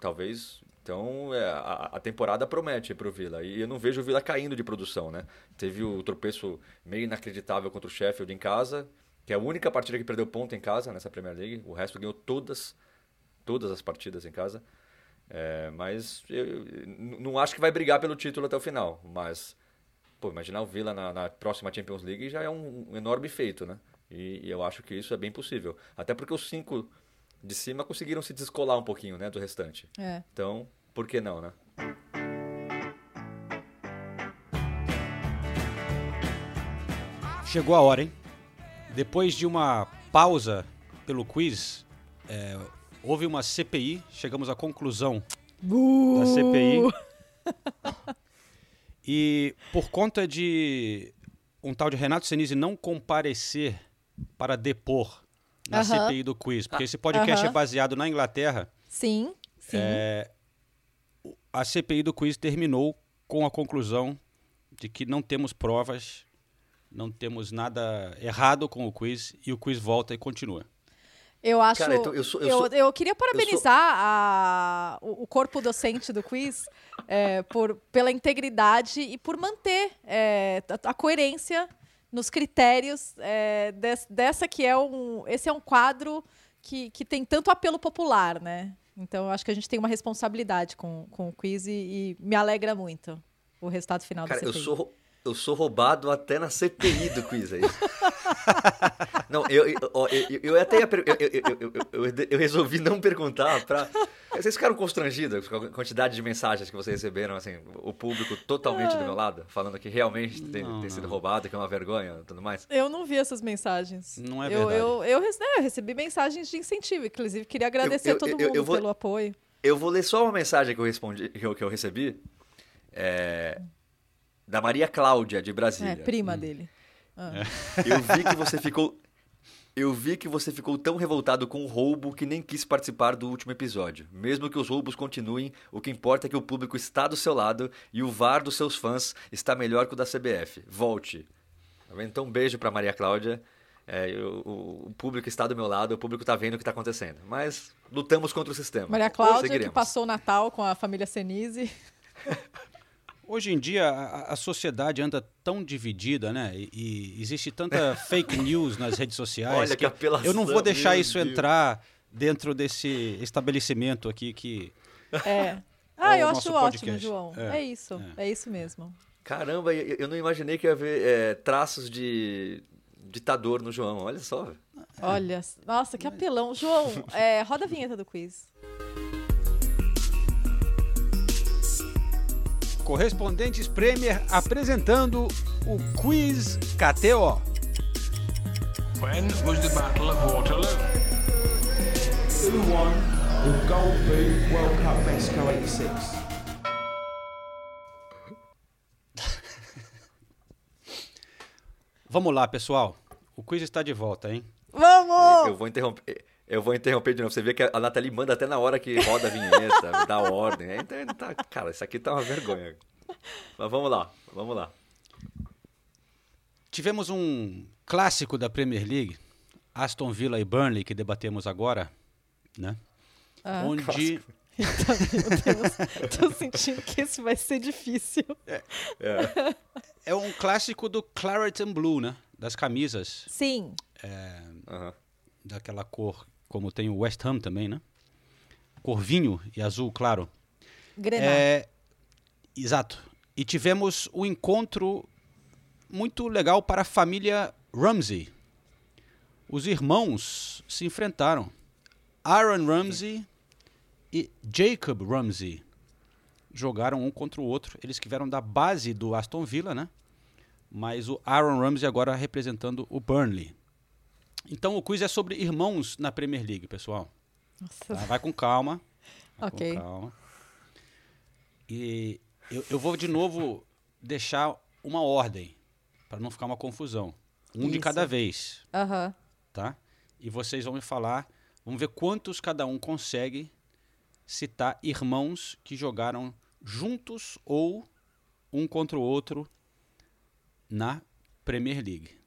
talvez. Então, é, a, a temporada promete para o Vila. E eu não vejo o Vila caindo de produção, né? Teve o tropeço meio inacreditável contra o Sheffield em casa, que é a única partida que perdeu ponto em casa nessa Premier League. O resto ganhou todas, todas as partidas em casa. É, mas eu, não acho que vai brigar pelo título até o final. Mas, pô, imaginar o Vila na, na próxima Champions League já é um, um enorme feito, né? E, e eu acho que isso é bem possível. Até porque os cinco de cima conseguiram se descolar um pouquinho, né, do restante. É. Então, por que não, né? Chegou a hora, hein? Depois de uma pausa pelo quiz, é, houve uma CPI, chegamos à conclusão Uh! da CPI. E por conta de um tal de Renato Senise não comparecer para depor na Aham. CPI do quiz, porque esse podcast Aham. é baseado na Inglaterra, Sim, sim. é, a CPI do quiz terminou com a conclusão de que não temos provas, não temos nada errado com o quiz e o quiz volta e continua. Eu acho. Cara, então, eu sou- eu eu, sou- eu queria parabenizar a- o, o corpo docente do quiz é, por, pela integridade e por manter é, a, a coerência nos critérios é, des- dessa que é um. Esse é um quadro que, que tem tanto apelo popular, né? Então eu acho que a gente tem uma responsabilidade com, com o quiz e, e me alegra muito o resultado final Cara, eu sou, eu sou roubado até na CPI do quiz, é isso? Não, eu, eu, eu, eu até ia per- eu, eu, eu, eu, eu- eu resolvi não perguntar pra... Vocês ficaram constrangidos com a quantidade de mensagens que vocês receberam, assim, o público totalmente do meu lado, falando que realmente tem, Não, tem sido não. roubado, que é uma vergonha e tudo mais? Eu não vi essas mensagens. Não é eu, verdade. Eu, eu, rece- é, eu recebi mensagens de incentivo. Inclusive, queria agradecer eu- a todo mundo eu vou- pelo apoio. Eu vou ler só uma mensagem que eu respondi, que eu, que eu recebi, é, da Maria Cláudia, de Brasília. É, prima dele. Ah. Eu vi que você ficou. Eu vi que você ficou tão revoltado com o roubo que nem quis participar do último episódio. Mesmo que os roubos continuem, o que importa é que o público está do seu lado e o VAR dos seus fãs está melhor que o da CBF. Volte. Tá vendo? Então, um beijo pra Maria Cláudia. É, eu- o, o público está do meu lado, o público está vendo o que está acontecendo. Mas lutamos contra o sistema. Maria Cláudia, que passou o Natal com a família Senise. Hoje em dia a, a sociedade anda tão dividida, né? E, e existe tanta fake news nas redes sociais. Olha que apelação, eu não vou deixar isso Deus. entrar dentro desse estabelecimento aqui que É. Ah, É eu acho nosso ótimo, podcast. João. É, É, isso. É. isso mesmo. Caramba, eu eu não imaginei que ia haver é, traços de ditador no João. Olha só. Olha, nossa, que apelão. João, é, roda a vinheta do quiz. Correspondentes Premier apresentando o Quiz KTO. When was the Battle of Waterloo? Who won the Gold Boot World Cup Mexico 86? Vamos lá, pessoal. O quiz está de volta, hein? Vamos! Eu vou interromper. Eu vou interromper de novo. Você vê que a Nathalie manda até na hora que roda a vinheta, dá ordem. É, Então, tá, cara, isso aqui tá uma vergonha. Mas vamos lá, vamos lá. Tivemos um clássico da Premier League, Aston Villa e Burnley, que debatemos agora, né? Ah. Onde Eita, meu Deus. Tô sentindo que esse vai ser difícil. é um clássico do Claret and Blue, né? Das camisas. Sim. É, Daquela cor, como tem o West Ham também, né? Cor vinho e azul, claro. Grená. É, exato. E tivemos um encontro muito legal para a família Ramsey. Os irmãos se enfrentaram. Aaron Ramsey e Jacob Ramsey jogaram um contra o outro. Eles que vieram da base do Aston Villa, né? Mas o Aaron Ramsey agora representando o Burnley. Então o quiz é sobre irmãos na Premier League, pessoal. Nossa. Tá? Vai com calma. Vai Ok. Com calma. E eu, eu vou de novo deixar uma ordem, para não ficar uma confusão. Um de Isso. cada vez, Aham. tá? E vocês vão me falar, vamos ver quantos cada um consegue citar irmãos que jogaram juntos ou um contra o outro na Premier League,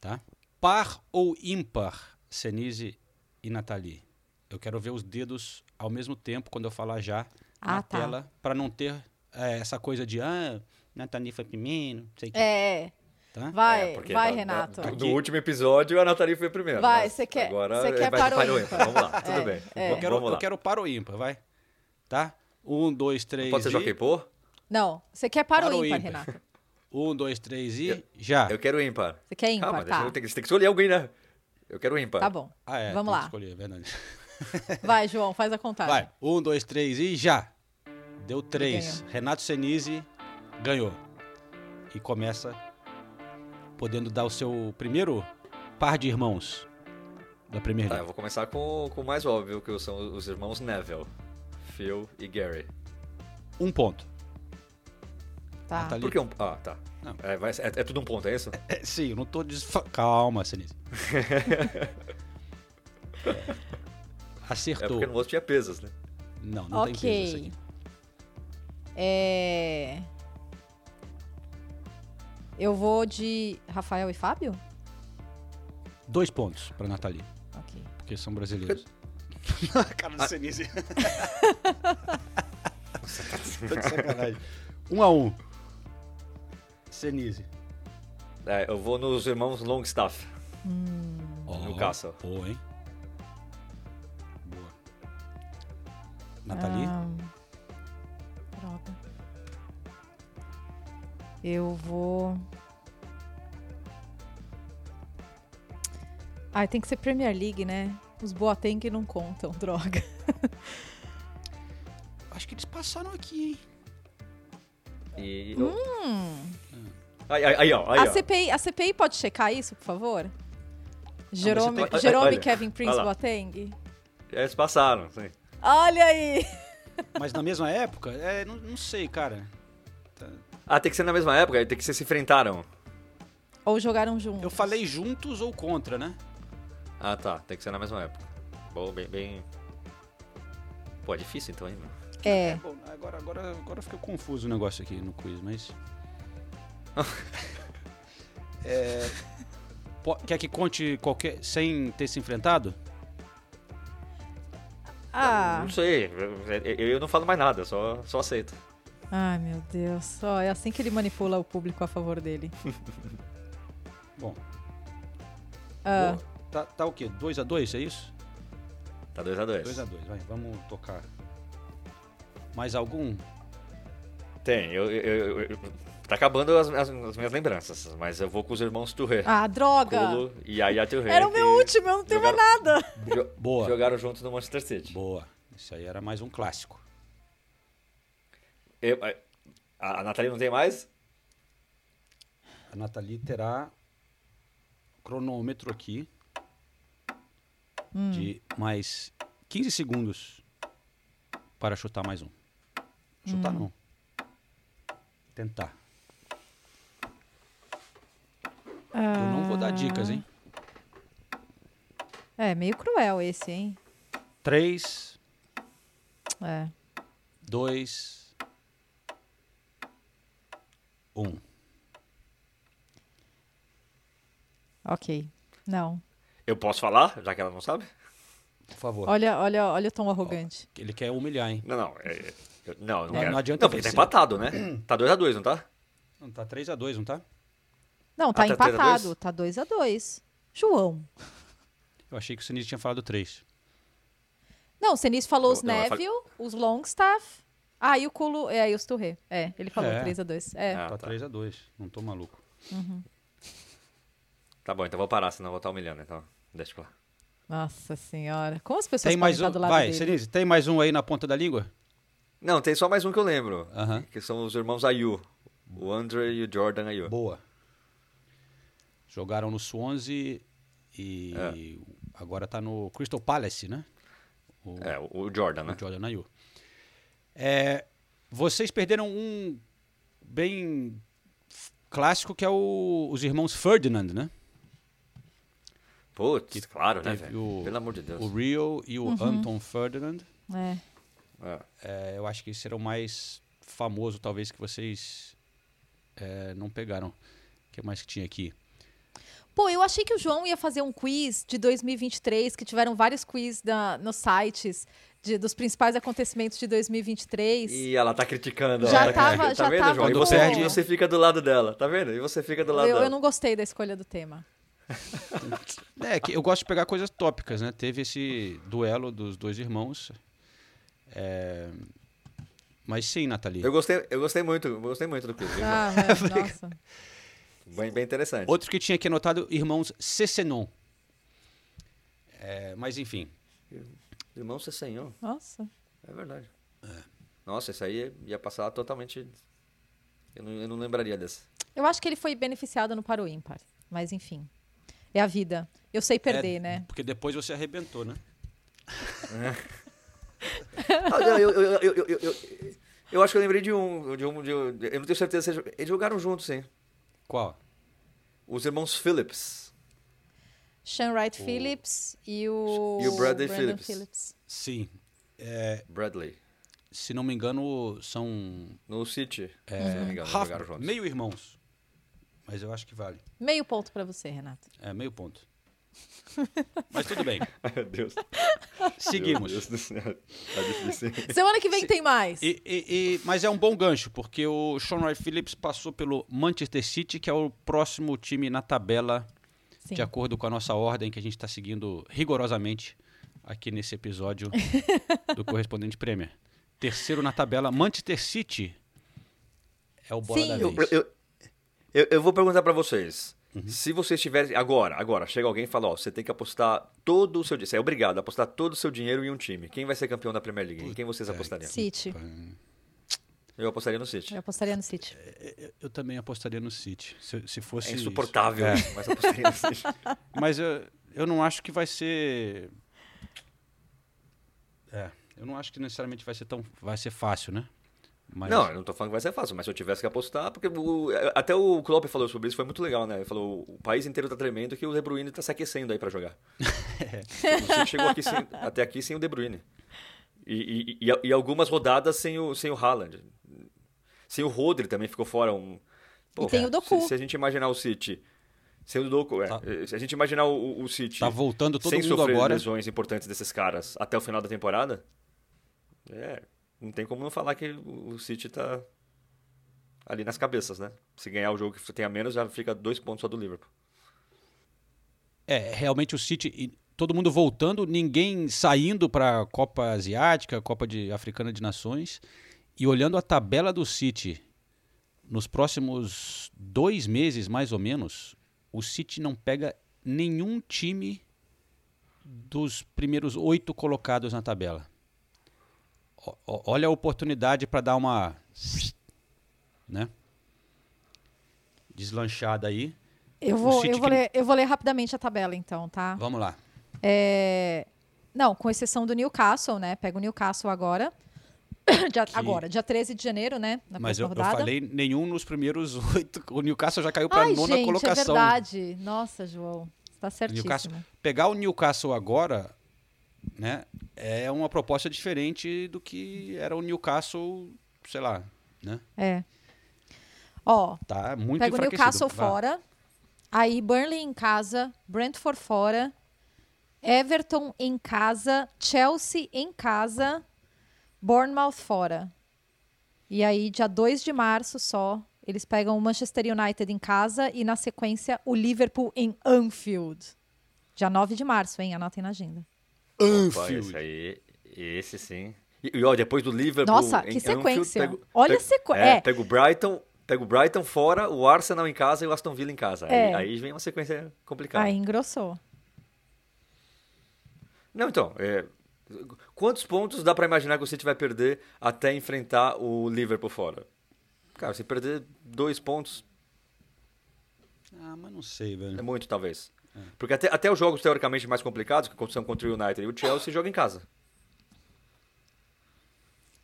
tá? Par ou ímpar, Senise e Nathalie? Eu quero ver os dedos ao mesmo tempo quando eu falar já na Ah, tá. tela, para não ter eh, essa coisa de ah, Nathalie foi primeiro, não sei o quê. É. Tá? Vai, É, vai, da- Renato. da- do último episódio, a Nathalie foi primeiro. Vai, você quer- Agora você quer vai para o para o ímpar. ímpar. Vamos lá, tudo É, bem. é. Eu quero, Vamos lá. eu quero para o ímpar, vai. Tá? Um, dois, três Pode ser e... jockey pô? Não, você quer para, Para o ímpar, ímpar. Renato. Um, dois, três e já. Eu quero ímpar. Você quer ímpar, Calma, deixa tá. eu que- você tem que escolher alguém, né? Eu quero ímpar. Tá bom. Ah, é, Vamos tem lá. escolher, é verdade. Vai, João, faz a contagem. Vai, um, dois, três e já. Deu três. Renato Senise ganhou. E começa podendo dar o seu primeiro par de irmãos. da Premier Tá, League. eu vou começar com, com o mais óbvio, que são os irmãos Neville, Phil e Gary. Um ponto. Tá. Nathalie. Por que um... Ah, tá. Não. É, vai- é- é tudo um ponto, é isso? É, sim, eu não tô desfa... Calma, Sinise. É Acertou. porque no outro tinha pesos, né? Não, não tem peso esse ok. aqui. É... Eu vou de Rafael e Fábio? Dois pontos pra Nathalie, Ok. porque são brasileiros. A cara do Senise. Tô de sacanagem. Um a um. Senise. É, eu vou nos irmãos Longstaff, Ó, Newcastle. Boa, hein? Boa. Nathalie? Ah, droga. Eu vou. Ai, tem que ser Premier League, né? Os Boateng não contam, droga. Acho que eles passaram aqui, hein? E... Hum. Aí, aí, aí, ó. Aí, a, ó. CPI, a CPI pode checar isso, por favor? Jerome, tem que- Jerome olha, Kevin Prince. Boateng? Eles passaram, sim. Olha aí! Mas na mesma época? É, não, não sei, cara. Ah, tem que ser na mesma época, tem que ser se enfrentaram. Ou jogaram juntos? Eu falei juntos ou contra, né? Ah, tá. Tem que ser na mesma época. Bom, bem, bem... Pô, é difícil então, hein, mano? É. Bom, agora, agora, agora fica confuso o negócio aqui no quiz, mas. É, quer que conte qualquer. sem ter se enfrentado? Ah. Não sei, eu, eu não falo mais nada, só, só aceito. Ai, meu Deus. Ó, é assim que ele manipula o público a favor dele. Bom. Ah. Boa. Tá, tá o quê? 2x2, é isso? Tá 2x2. 2x2, vai, vamos tocar. Mais algum? Tem, eu, eu- eu- eu- tá acabando as, as- as minhas lembranças, mas eu vou com os irmãos Touré. Ah, droga! Colo e Yaya Touré. Era o meu último, eu não tenho mais nada. jo- Boa. Jogaram juntos no Manchester City. Boa. Isso aí era mais um clássico. Eu- a, a Nathalie não tem mais? A Nathalie terá cronômetro aqui Hum. de mais 15 segundos para chutar mais um. Chutar Hum. não. Tentar. Eu não vou dar dicas, hein? É, meio cruel esse, hein? 3, É. 2, 1. Ok. Não. Eu posso falar, já que ela não sabe? Por favor. Olha, olha, olha o tom arrogante. Ele quer humilhar, hein? Não, não. é- eu- não, não, É, não adianta Não, porque tá empatado, né? Tá 2x2, não tá? Não, tá 3x2, não tá? Não, tá Ah, tá empatado. dois? Tá 2 a 2 João. Eu achei que o Sinise tinha falado 3. Não, o Senis falou Eu- os não, eu Neville, os Longstaff. Ah, e o Culo. É, e os Touré. É, ele falou É. 3 a 2 É. Ah, tá tá. 3x2. Não tô maluco. Uhum. Tá bom, então vou parar, senão eu vou estar humilhando, então. Deixa pra lá. Nossa senhora. Como as pessoas Tem mais um. do lado Vai, dele? Sinise, tem mais um aí na ponta da língua? Não, tem só mais um que eu lembro. Aham. Que são os irmãos Ayu. O Andre e o Jordan Ayu. Boa. Jogaram no Swansea e É. agora tá no Crystal Palace, né? O, É, o o Jordan, né? o Jordan Ayew. É, vocês perderam um bem clássico que é o- os irmãos Ferdinand, né? Putz, claro, né, velho? o- Pelo amor de Deus. O Rio e o Uhum. Anton Ferdinand. É. É. É, eu acho que esse era o mais famoso, talvez, que vocês é, não pegaram. O que mais que tinha aqui? Pô, eu achei que o João ia fazer um quiz de 2023, que tiveram vários quiz na, nos sites de- dos principais acontecimentos de 2023. E ela tá criticando. Já ó. tava- tá já vendo, tava João? E você, e você fica do lado dela, tá vendo? E você fica do lado eu, dela. eu não gostei da escolha do tema. É, que eu gosto de pegar coisas tópicas, né? Teve esse duelo dos dois irmãos. É, Mas sim, Nathalie. Eu gostei, eu gostei muito, eu gostei muito do quiz. Ah, velho, nossa. Bem, bem interessante. Outro que tinha aqui anotado, irmãos Cessenon. É, mas enfim. Irmão Cessenhon, Nossa. é verdade. Nossa, isso aí ia passar totalmente... Eu não, eu não lembraria desse. Eu acho que ele foi beneficiado no Paro Ímpar. Mas enfim. É a vida. Eu sei perder, É, né? Porque depois você arrebentou, né? Eu, eu, eu, eu, eu, eu, eu acho que eu lembrei de um, de um, de um- Eu não tenho certeza se eles jogaram juntos, sim. Qual? Os irmãos Phillips. Sean Wright Phillips e o. E o Bradley Brandon Phillips. Sim. É, Bradley. se não me engano, são No City. é, Se não me engano, half- meio irmãos. Mas eu acho que vale. Meio ponto pra você, Renato. É, meio ponto. Mas tudo bem. Meu Deus. Seguimos. Meu Deus do céu. Tá difícil. Semana que vem tem mais. E- e- e- mas é um bom gancho, porque o Sean Wright Phillips passou pelo Manchester City, que é o próximo time na tabela, Sim. de acordo com a nossa ordem, que a gente está seguindo rigorosamente aqui nesse episódio do Correspondente Premier. Terceiro na tabela, Manchester City é o bola Sim. da Eu, vez. eu, eu, eu vou perguntar pra vocês. Uhum. Se vocês tiverem. Agora, agora, chega alguém e fala: Ó, você tem que apostar todo o seu dinheiro. Você é obrigado a apostar todo o seu dinheiro em um time. Quem vai ser campeão da Premier League? Em quem vocês apostariam? City. Eu apostaria no City. Eu apostaria no City. Eu, eu também apostaria no City, se, se fosse É isso. insuportável, É. mas eu apostaria no City. Mas eu, eu não acho que vai ser. É, eu não acho que necessariamente vai ser tão. Vai ser fácil, né? Mas, Não, eu não tô falando que vai ser fácil, mas se eu tivesse que apostar, porque o- até o Klopp falou sobre isso, foi muito legal, né? Ele falou, o país inteiro tá tremendo que o De Bruyne tá se aquecendo aí pra jogar. O City chegou aqui sem- até aqui sem o De Bruyne. E, e, e- e algumas rodadas sem o, sem o Haaland. Sem o Rodri também ficou fora. Um... E tem o Doku. Se, se a gente imaginar o City... Sem o Doku, é. Tá. Se a gente imaginar o, o City... Tá voltando todo sem mundo sofrer agora. lesões importantes desses caras até o final da temporada, é, não tem como não falar que o City tá ali nas cabeças, né? Se ganhar o jogo que tenha menos, já fica dois pontos só do Liverpool. É, realmente o City, todo mundo voltando, ninguém saindo para a Copa Asiática, Copa de Africana de Nações, e olhando a tabela do City nos próximos dois meses, mais ou menos, o City não pega nenhum time dos primeiros oito colocados na tabela. Olha a oportunidade para dar uma, né? Deslanchada aí. Eu vou, eu, vou que- ler, eu vou ler rapidamente a tabela, então, tá? Vamos lá. É, Não, com exceção do Newcastle, né? Pega o Newcastle agora. Dia- Agora, dia 13 de janeiro, né? Na Mas eu, próxima eu rodada. falei nenhum nos primeiros oito. O Newcastle já caiu para a nona gente, colocação. é verdade. Nossa, João. Você tá certíssimo. Newcastle, pegar o Newcastle agora, né, é uma proposta diferente do que era o Newcastle, sei lá, né? É. Ó, Tá muito pega o. Newcastle Vá. fora. Aí Burnley em casa, Brentford fora, Everton em casa, Chelsea em casa, Bournemouth fora. E aí, dia 2 de março só, eles pegam o Manchester United em casa e, na sequência, o Liverpool em Anfield. Dia 9 de março, hein? Anotem na agenda. Opa, esse aí, esse sim. E, e, ó, depois do Liverpool. Nossa, em que Anfield, sequência. pego- Olha a pego- sequ- É, é. pega o Brighton, pega o Brighton fora, o Arsenal em casa e o Aston Villa em casa. Aí, É. aí vem uma sequência complicada. Aí engrossou. Não, então, é, quantos pontos dá pra imaginar que o City vai perder até enfrentar o Liverpool fora? Cara, se perder dois pontos, Ah, mas não sei, velho. é muito, talvez. Porque até, até os jogos teoricamente mais complicados, que são contra o United e o Chelsea, joga em casa.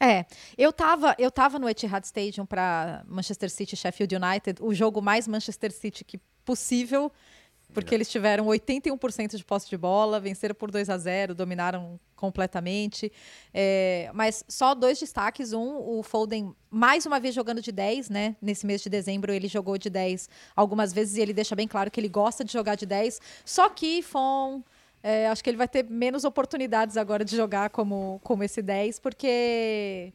É, eu tava, eu tava no Etihad Stadium para Manchester City Sheffield United, o jogo mais Manchester City que possível, porque eles tiveram 81% de posse de bola, venceram por 2 a 0, dominaram completamente. É, mas só dois destaques, um, o Foden mais uma vez jogando de 10, né? Nesse mês de dezembro ele jogou de 10 algumas vezes e ele deixa bem claro que ele gosta de jogar de 10. Só que Fon é, acho que ele vai ter menos oportunidades agora de jogar como, como esse 10, porque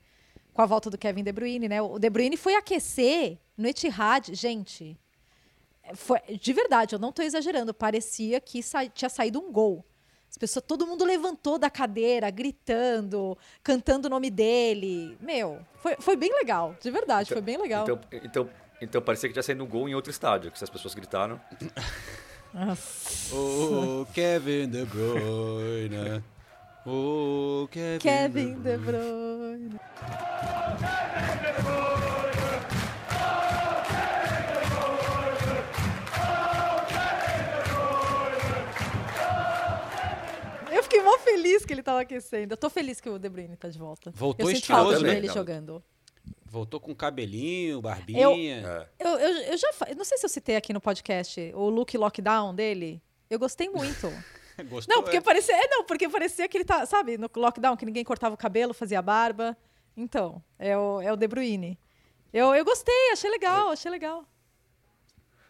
com a volta do Kevin De Bruyne, né? O De Bruyne foi aquecer no Etihad, gente. Foi, de verdade, eu não estou exagerando. Parecia que sa- tinha saído um gol. As pessoas, todo mundo levantou da cadeira, gritando, cantando o nome dele. Meu, foi, foi bem legal, de verdade, foi bem legal. Então, então, então parecia que tinha saído um gol em outro estádio, que as pessoas gritaram. Nossa. O Kevin De Bruyne. O Kevin, Kevin De Bruyne. Feliz que ele tava aquecendo. Eu tô feliz que o De Bruyne tá de volta. Voltou eu sinto estiloso, falta né? dele Não. jogando. Voltou com cabelinho, barbinha. É. Eu, eu, eu já eu não sei se eu citei aqui no podcast o look lockdown dele. Eu gostei muito. Gostou? Não, porque é? parecia. É, não, porque parecia que ele tá, sabe, no lockdown, que ninguém cortava o cabelo, fazia barba. Então, é o, é o De Bruyne. Eu, eu gostei, achei legal, achei legal.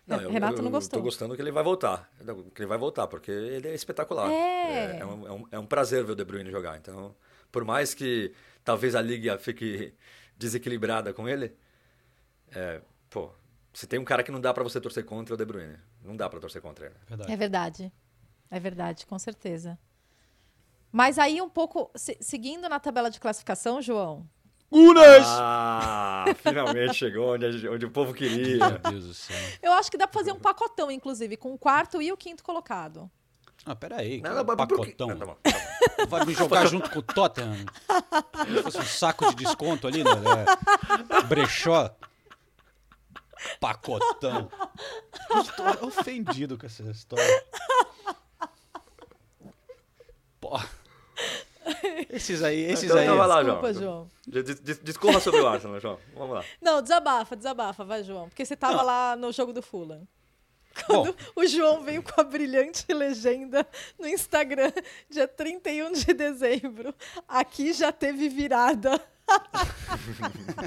Não, eu- Renato não gostou. Tô gostando que ele vai voltar. Que ele vai voltar, porque ele é espetacular. É. É, um, é um- é um prazer ver o De Bruyne jogar. Então, por mais que talvez a liga fique desequilibrada com ele, é, pô, se tem um cara que não dá pra você torcer contra é o De Bruyne. Não dá pra torcer contra ele. Verdade. É verdade. É verdade, com certeza. Mas aí, um pouco, se- seguindo na tabela de classificação, João. Unas! Ah, finalmente chegou onde, onde o povo queria. Meu Deus do céu. Eu acho que dá pra fazer um pacotão, inclusive, com o quarto e o quinto colocado. Ah, peraí. Não, que não, pacotão. Ah, tá bom, tá bom. Vai me jogar junto com o Tottenham. Como se fosse um saco de desconto ali, né? É, brechó. Pacotão. Estou ofendido com essa história. Pô. Esses aí, esses Então, aí. então vai lá, Desculpa, João. João. Discorra sobre o Arsenal, João. Vamos lá. Não, desabafa, desabafa, vai, João. Porque você tava lá no jogo do Fulham. Bom, O João veio com a brilhante legenda no Instagram, dia 31 de dezembro. Aqui já teve virada.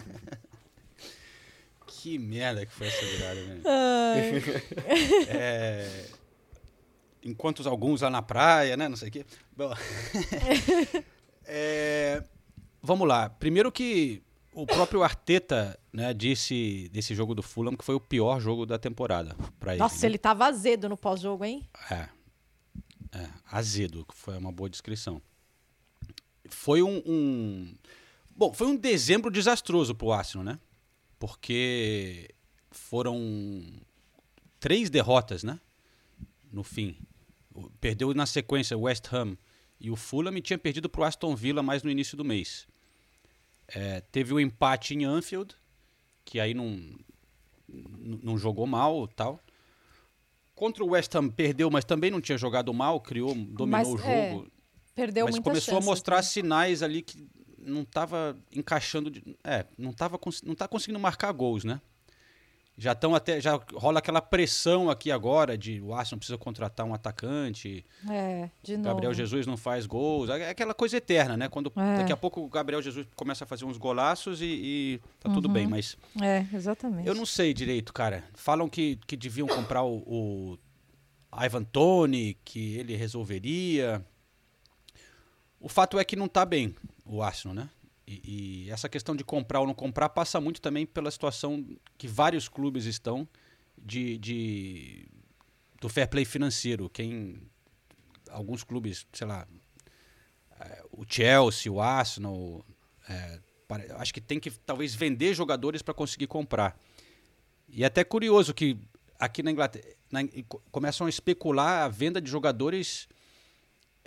que merda que foi essa virada, né? É, enquanto alguns lá na praia, né? Não sei o quê. Bom, é, vamos lá. Primeiro que o próprio Arteta né, disse desse jogo do Fulham que foi o pior jogo da temporada para ele. Nossa, né? ele tava azedo no pós-jogo, hein? É. É, azedo, que foi uma boa descrição. Foi um, um- Bom, foi um dezembro desastroso pro Arsenal, né? Porque foram três derrotas, né? No fim. O- Perdeu na sequência o West Ham e o Fulham e tinha perdido pro Aston Villa mais no início do mês. É, teve o empate em Anfield, que aí não, não jogou mal tal. Contra o West Ham perdeu, mas também não tinha jogado mal, criou, dominou Mas, o é, jogo. Perdeu mas começou chance, a mostrar assim. sinais ali que não estava encaixando, de- é, não tava cons- não tá conseguindo marcar gols, né? Já estão até já rola aquela pressão aqui agora de o Arsenal precisa contratar um atacante, É, de novo. Gabriel Jesus não faz gols, é aquela coisa eterna, né? Quando É. daqui a pouco o Gabriel Jesus começa a fazer uns golaços e, e tá tudo Uhum. bem, mas É, exatamente. eu não sei direito, cara. Falam que, que deviam comprar o, o Ivan Tony, que ele resolveria. O fato é que não tá bem o Arsenal, né? E, e essa questão de comprar ou não comprar passa muito também pela situação que vários clubes estão de, de do fair play financeiro. Quem alguns clubes, sei lá, eh, o Chelsea, o Arsenal, pare- acho que tem que talvez vender jogadores para conseguir comprar. E é até curioso que aqui na Inglaterra na- co- começam a especular a venda de jogadores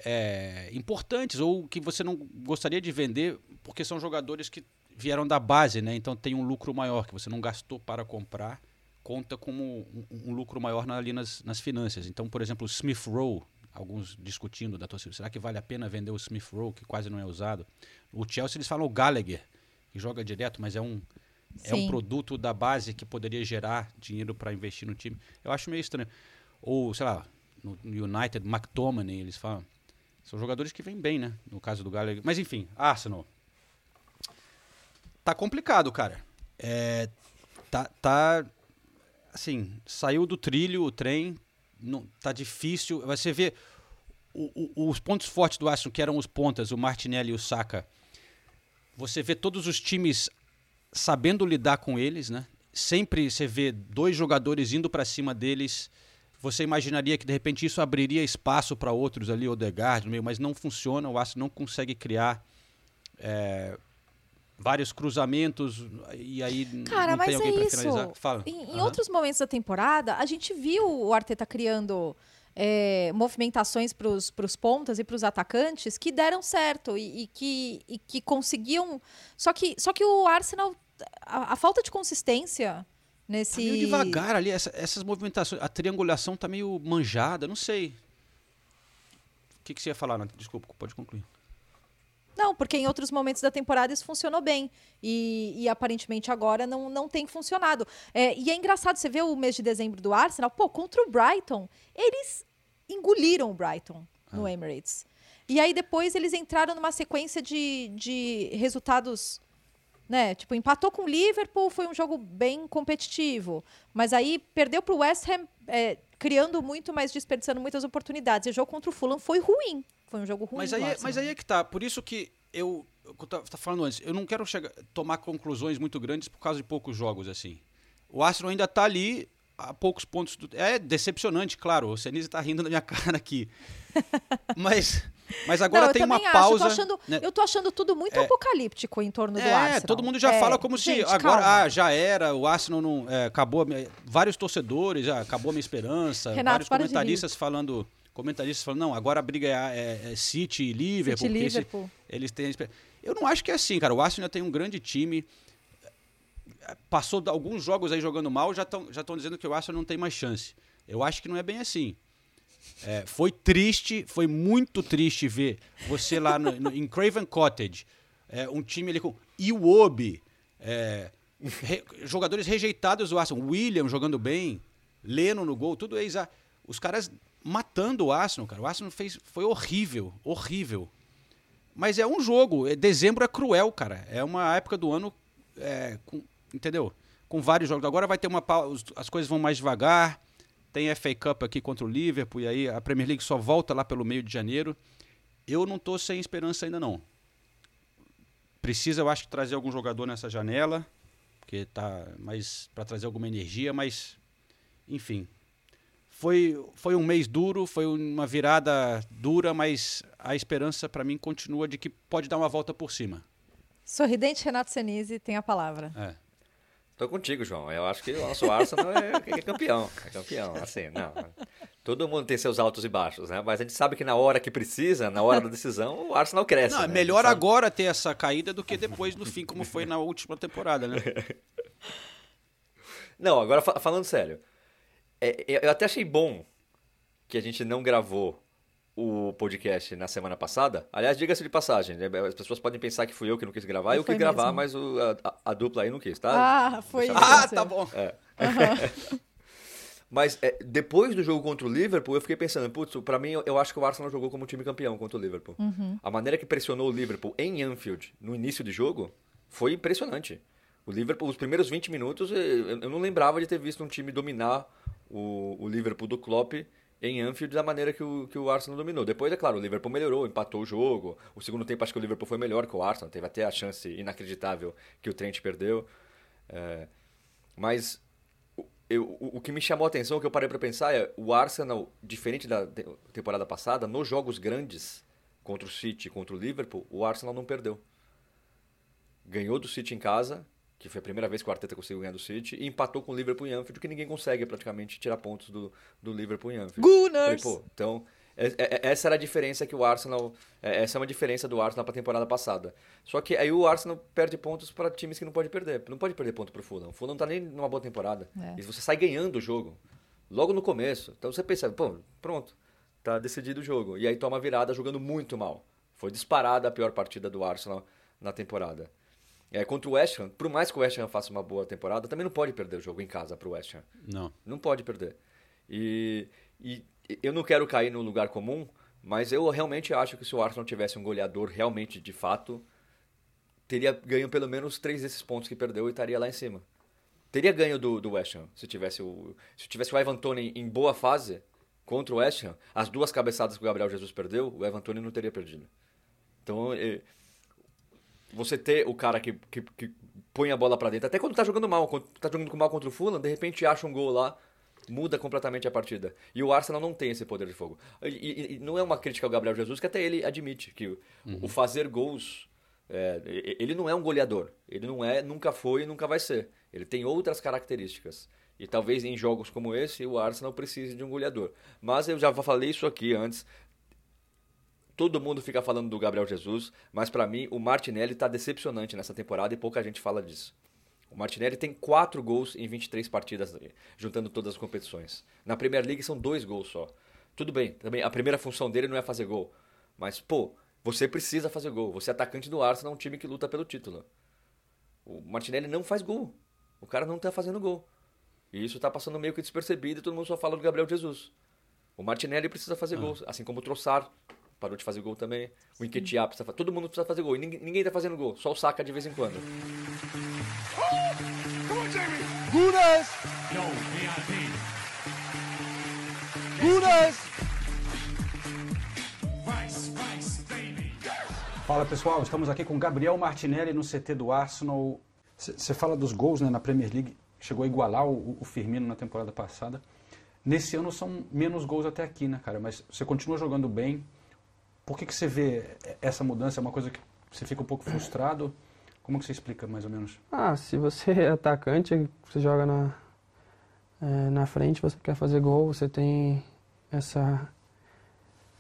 é, importantes ou que você não gostaria de vender porque são jogadores que vieram da base, né? Então tem um lucro maior que você não gastou para comprar, conta como um, um lucro maior na- ali nas, nas finanças. Então, por exemplo, o Smith Rowe, alguns discutindo da torcida, será que vale a pena vender o Smith Rowe que quase não é usado? O Chelsea eles falam o Gallagher, que joga direto, mas é um é um produto da base que poderia gerar dinheiro para investir no time. Eu acho meio estranho. Ou, sei lá, no no United, McTominay, eles falam. São jogadores que vêm bem, né? No caso do Gallagher. Mas enfim, Arsenal. Tá complicado, cara. É, tá, tá. Assim, saiu do trilho o trem. Não, tá difícil. Você vê o- o- os pontos fortes do Arsenal, que eram os pontas, o Martinelli e o Saka. Você vê todos os times sabendo lidar com eles, né? Sempre você vê dois jogadores indo para cima deles. Você imaginaria que de repente isso abriria espaço para outros ali, Odegaard no meio, mas não funciona. O Arsenal não consegue criar é, vários cruzamentos e aí Cara, não mas tem alguém é para finalizar. Fala. Em, em outros momentos da temporada, a gente viu o Arteta criando é, movimentações para os pontas e para os atacantes que deram certo e, e que, e que conseguiam. Só que, só que o Arsenal, a, a falta de consistência nesse. Tá meio devagar ali, essa- essas movimentações. A triangulação tá meio manjada, não sei. O que, que você ia falar? Nath? Desculpa, pode concluir. Não, porque em outros momentos da temporada isso funcionou bem. E, e aparentemente agora não, não tem funcionado. É, e é engraçado, você vê o mês de dezembro do Arsenal, pô, contra o Brighton, eles engoliram o Brighton no Emirates. E aí depois eles entraram numa sequência de, de resultados. Né? Tipo, empatou com o Liverpool, foi um jogo bem competitivo. Mas aí perdeu para o West Ham, é, criando muito, mas desperdiçando muitas oportunidades. E o jogo contra o Fulham foi ruim. Foi um jogo ruim. Mas aí, é- mas aí é que tá. Por isso que eu. eu tava tava falando antes, eu não quero chegar, tomar conclusões muito grandes por causa de poucos jogos assim. O Arsenal ainda tá ali a poucos pontos. Do, é decepcionante, claro. O Senise tá rindo da minha cara aqui. mas, mas agora Não, tem uma acho, pausa. Eu tô, achando, né? eu tô achando tudo muito É. apocalíptico em torno do É, Arsenal. todo mundo já É, fala como se gente, agora calma. ah, já era, o Arsenal não é, acabou, a minha- vários torcedores já acabou a minha esperança, Renato, vários comentaristas falando, comentaristas falando, não, agora a briga é, é- é City e Liverpool, City porque esse- Liverpool. eles têm Eu não acho que é assim, cara. O Arsenal tem um grande time. Passou alguns jogos aí jogando mal, já estão já dizendo que o Arsenal não tem mais chance. Eu acho que não é bem assim. É, foi triste, foi muito triste ver você lá no- no- em Craven Cottage, é, um time ali com Iwobi, é, re- jogadores rejeitados do Arsenal, William jogando bem, Leno no gol, tudo ex Os caras matando o Arsenal, cara. O Arsenal fez, foi horrível, horrível. Mas é um jogo. é- Dezembro é cruel, cara. É uma época do ano, é, com- entendeu? Com vários jogos. Agora vai ter uma pausa, as coisas vão mais devagar. Tem FA Cup aqui contra o Liverpool e aí a Premier League só volta lá pelo meio de janeiro. Eu não tô sem esperança ainda não. Precisa, eu acho, trazer algum jogador nessa janela, porque tá mais para trazer alguma energia, mas enfim. Foi, foi um mês duro, foi uma virada dura, mas a esperança para mim continua de que pode dar uma volta por cima. Sorridente Renato Senise tem a palavra. É. Tô contigo, João. Eu acho que o nosso Arsenal é, é campeão. É campeão, assim, não. Todo mundo tem seus altos e baixos, né? Mas a gente sabe que na hora que precisa, na hora da decisão, o Arsenal cresce. Não, é né? melhor gente sabe- agora ter essa caída do que depois no fim, como foi na última temporada, né? Não, agora fa- falando sério. é- é- eu até achei bom que a gente não gravou o podcast na semana passada. Aliás, diga-se de passagem, né? as pessoas podem pensar que fui eu que não quis gravar. Eu Foi quis gravar, mesmo. mas o- a, a- dupla aí não quis, tá? Ah, foi Deixa isso. eu- Ah, tá bom. É. Mas é, depois do jogo contra o Liverpool, eu fiquei pensando, putz, pra mim, eu, eu acho que o Arsenal jogou como time campeão contra o Liverpool. A maneira que pressionou o Liverpool em Anfield no início do jogo foi impressionante. O Liverpool, os primeiros 20 minutos, eu, eu não lembrava de ter visto um time dominar o, o Liverpool do Klopp em Anfield da maneira que o, que o Arsenal dominou. Depois, é claro, o Liverpool melhorou, empatou o jogo. O segundo tempo, acho que o Liverpool foi melhor que o Arsenal. Teve até a chance inacreditável que o Trent perdeu. É, mas o- eu- o, o que me chamou a atenção, o que eu parei para pensar é o Arsenal, diferente da te- temporada passada, nos jogos grandes contra o City contra o Liverpool, o Arsenal não perdeu. Ganhou do City em casa, que foi a primeira vez que o Arteta conseguiu ganhar do City, e empatou com o Liverpool em Anfield, que ninguém consegue praticamente tirar pontos do, do Liverpool em Anfield. Gunners! Falei, então, é- é- essa era a diferença que o Arsenal. é- Essa é uma diferença do Arsenal para a temporada passada. Só que aí o Arsenal perde pontos para times que não pode perder. Não pode perder ponto para o Fulham. O Fulham não tá nem numa boa temporada. É. E você sai ganhando o jogo logo no começo. Então você pensa, pô, pronto, tá decidido o jogo. E aí toma a virada jogando muito mal. Foi disparada a pior partida do Arsenal na temporada. É, contra o West Ham, por mais que o West Ham faça uma boa temporada, também não pode perder o jogo em casa para o West Ham. Não. Não pode perder. E, e eu não quero cair no lugar comum, mas eu realmente acho que se o Arsenal tivesse um goleador realmente de fato, teria ganho pelo menos três desses pontos que perdeu e estaria lá em cima. Teria ganho do, do West Ham se tivesse o se tivesse o Evan Tony em boa fase contra o West Ham, as duas cabeçadas que o Gabriel Jesus perdeu, o Evan Tony não teria perdido. Então, você ter o cara que, que, que põe a bola pra dentro, até quando tá jogando mal, quando tá jogando mal contra o Fulham, de repente acha um gol lá, muda completamente a partida. E o Arsenal não tem esse poder de fogo. E, e- e não é uma crítica ao Gabriel Jesus, que até ele admite que o, o fazer gols, é, ele não é um goleador. Ele não é, nunca foi e nunca vai ser. Ele tem outras características. E talvez em jogos como esse, o Arsenal precise de um goleador. Mas eu já falei isso aqui antes, Todo mundo fica falando do Gabriel Jesus, mas pra mim o Martinelli tá decepcionante nessa temporada e pouca gente fala disso. O Martinelli tem 4 gols em 23 partidas, juntando todas as competições. Na Premier League são dois gols só. Tudo bem, também a primeira função dele não é fazer gol. Mas, pô, você precisa fazer gol. Você é atacante do Arsenal, um time que luta pelo título. O Martinelli não faz gol. O cara não tá fazendo gol. E isso tá passando meio que despercebido e todo mundo só fala do Gabriel Jesus. O Martinelli precisa fazer gol, assim como o Trossard parou de fazer gol também. O Enquetear precisa fazer. Todo mundo precisa fazer gol. E ninguém, ninguém tá fazendo gol. Só o Saka de vez em quando. Gunas! Gunas! Fala pessoal, estamos aqui com Gabriel Martinelli no CT do Arsenal. Você fala dos gols né, na Premier League, chegou a igualar o, o Firmino na temporada passada. Nesse ano são menos gols até aqui, né, cara? Mas você continua jogando bem. Por que, que você vê essa mudança? É uma coisa que você fica um pouco frustrado? Como que você explica, mais ou menos? Ah, se você é atacante, você joga na, é, na frente, você quer fazer gol, você tem essa...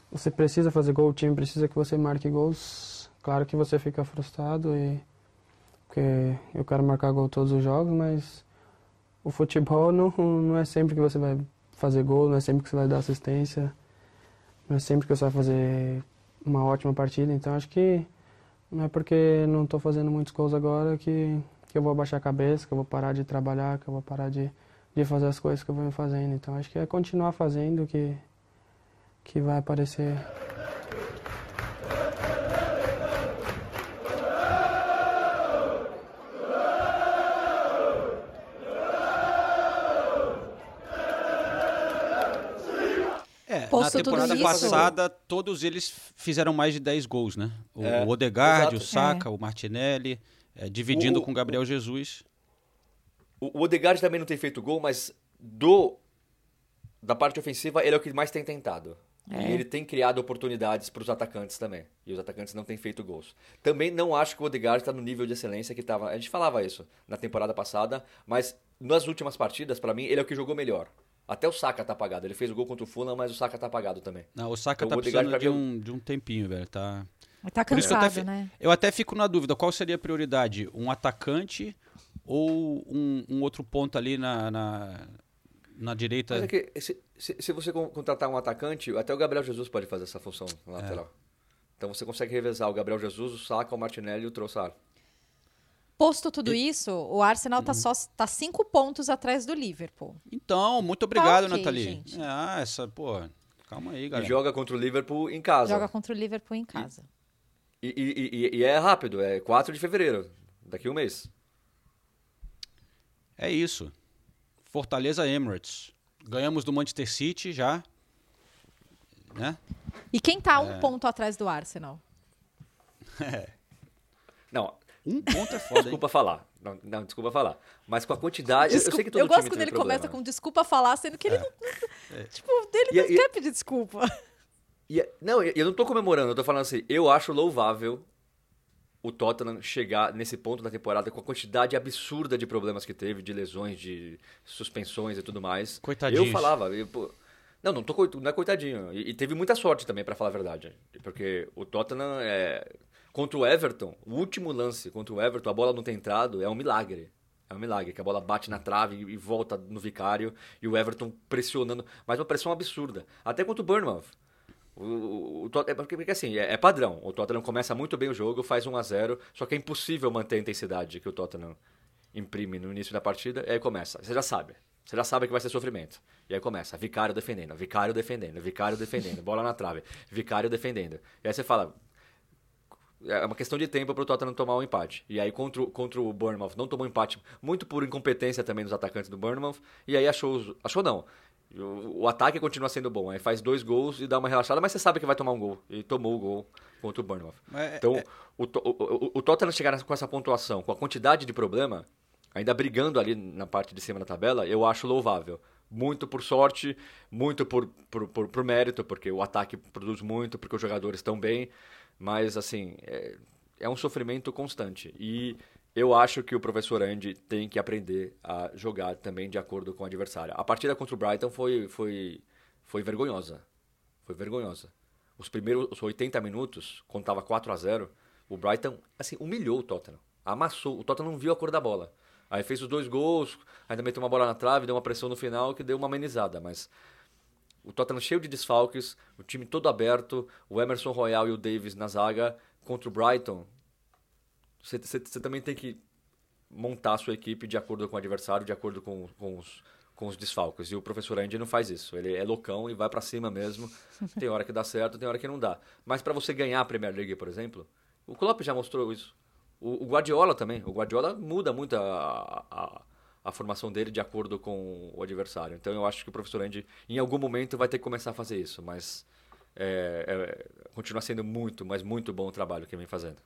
Você precisa fazer gol, o time precisa que você marque gols. Claro que você fica frustrado, e, porque eu quero marcar gol todos os jogos, mas o futebol não, não é sempre que você vai fazer gol, não é sempre que você vai dar assistência, não é sempre que você vai fazer uma ótima partida. Então acho que não é porque não estou fazendo muitos gols agora que, que eu vou abaixar a cabeça, que eu vou parar de trabalhar, que eu vou parar de, de fazer as coisas que eu venho fazendo. Então acho que é continuar fazendo que, que vai aparecer. É, Posto na tudo temporada isso- passada, todos eles fizeram mais de 10 gols, né? O, É, o Odegaard, exato. o Saka, É. o Martinelli, é, dividindo O- com o Gabriel Jesus. O, o Odegaard também não tem feito gol, mas do da parte ofensiva ele é o que mais tem tentado. É. E ele tem criado oportunidades para os atacantes também. E os atacantes não têm feito gols. Também não acho que o Odegaard está no nível de excelência que estava. A gente falava isso na temporada passada, mas nas últimas partidas, para mim, ele é o que jogou melhor. Até o Saka tá apagado. Ele fez o gol contra o Fulham, mas o Saka tá apagado também. Não, o Saka Então, tá precisando de um, de um tempinho, velho. Tá... Tá eu até, cansado, fi- né? eu até fico na dúvida, qual seria a prioridade? Um atacante ou um, um outro ponto ali na, na, na direita? Mas é que se, se, se você con- contratar um atacante, até o Gabriel Jesus pode fazer essa função na lateral. Então você consegue revezar o Gabriel Jesus, o Saka, o Martinelli e o Trossard. Posto tudo isso, o Arsenal tá só tá cinco pontos atrás do Liverpool. Então, muito obrigado, ok, Nathalie. gente. Ah, essa, pô, calma aí, E galera. joga contra o Liverpool em casa. Joga contra o Liverpool em casa. E, e- e- e é rápido, é 4 de fevereiro, daqui a um mês. É isso. Fortaleza Emirates. Ganhamos do Manchester City já. Né? E quem tá É. um ponto atrás do Arsenal? Não, Um ponto é foda, hein? desculpa falar. Não, não, desculpa falar. Mas com a quantidade. eu Desculpa- sei que todo eu gosto time quando tem ele problema. começa com desculpa falar, sendo que ele não. Tipo, ele E- não e- quer pedir desculpa. E- não, eu eu não tô comemorando, eu tô falando assim, eu acho louvável o Tottenham chegar nesse ponto da temporada com a quantidade absurda de problemas que teve, de lesões, de suspensões e tudo mais. Coitadinhos. Eu falava, eu, pô, não, não, tô, não é coitadinho. E, e teve muita sorte também, pra falar a verdade. Porque o Tottenham, é, contra o Everton, o último lance contra o Everton, a bola não ter entrado, é um milagre. É um milagre, que a bola bate na trave e, volta no vicário, e o Everton pressionando, mas uma pressão absurda. Até contra o Bournemouth. O, o, o é porque, porque, assim, é, é padrão. O Tottenham começa muito bem o jogo, faz 1 a 0 só que é impossível manter a intensidade que o Tottenham imprime no início da partida, e aí começa. Você já sabe. Você já sabe que vai ser sofrimento. E aí começa, Vicário defendendo, Vicário defendendo, Vicário defendendo, bola na trave, Vicário defendendo. E aí você fala, é uma questão de tempo para o Tottenham tomar um empate. E aí contra, o- contra o Bournemouth não tomou empate, muito por incompetência também dos atacantes do Bournemouth. E aí achou, achou não. O, o ataque continua sendo bom. Aí faz dois gols e dá uma relaxada, mas você sabe que vai tomar um gol. E tomou o gol contra o Bournemouth. É- então, é- o, o, o- Tottenham chegar com essa pontuação, com a quantidade de problema, ainda brigando ali na parte de cima da tabela, eu acho louvável. Muito por sorte, muito por, por, por, por mérito, porque o ataque produz muito, porque os jogadores estão bem. Mas, assim, é, é um sofrimento constante. E eu acho que o professor Andy tem que aprender a jogar também de acordo com o adversário. A partida contra o Brighton foi, foi, foi vergonhosa. Foi vergonhosa. Os primeiros os 80 minutos, estava 4 a 0 o Brighton, assim, humilhou o Tottenham. Amassou. O Tottenham não viu a cor da bola. Aí fez os dois gols, ainda meteu uma bola na trave, deu uma pressão no final que deu uma amenizada. Mas o Tottenham cheio de desfalques, o time todo aberto, o Emerson Royal e o Davis na zaga contra o Brighton. Você, também tem que montar a sua equipe de acordo com o adversário, de acordo com, com os com os desfalques. E o professor Andy não faz isso. Ele é loucão e vai para cima mesmo. Tem hora que dá certo, tem hora que não dá. Mas para você ganhar a Premier League, por exemplo, o Klopp já mostrou isso. O, o Guardiola também. O Guardiola muda muito a, a, a, formação dele de acordo com o adversário. Então eu acho que o professor Andy, em algum momento, vai ter que começar a fazer isso. Mas é, é, continua sendo muito, mas muito bom o trabalho que ele vem fazendo.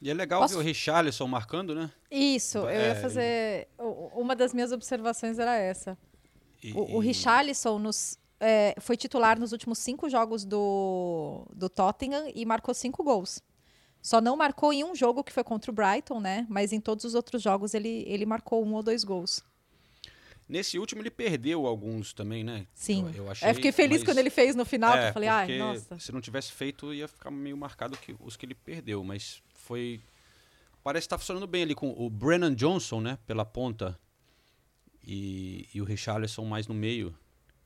E é legal Posso... ver o Richarlison marcando, né? Isso, eu é, ia fazer. Uma das minhas observações era essa. E, o, o Richarlison nos, é, foi titular nos últimos cinco jogos do, do Tottenham e marcou cinco gols. Só não marcou em um jogo que foi contra o Brighton, né? Mas em todos os outros jogos ele, ele marcou um ou dois gols. Nesse último ele perdeu alguns também, né? Sim. Eu, eu achei, fiquei feliz mas... quando ele fez no final, é, eu falei, ai, nossa. Se não tivesse feito, ia ficar meio marcado que, os que ele perdeu, mas foi. Parece estar tá funcionando bem ali com o Brennan Johnson, né? Pela ponta e, e o Richarlison mais no meio.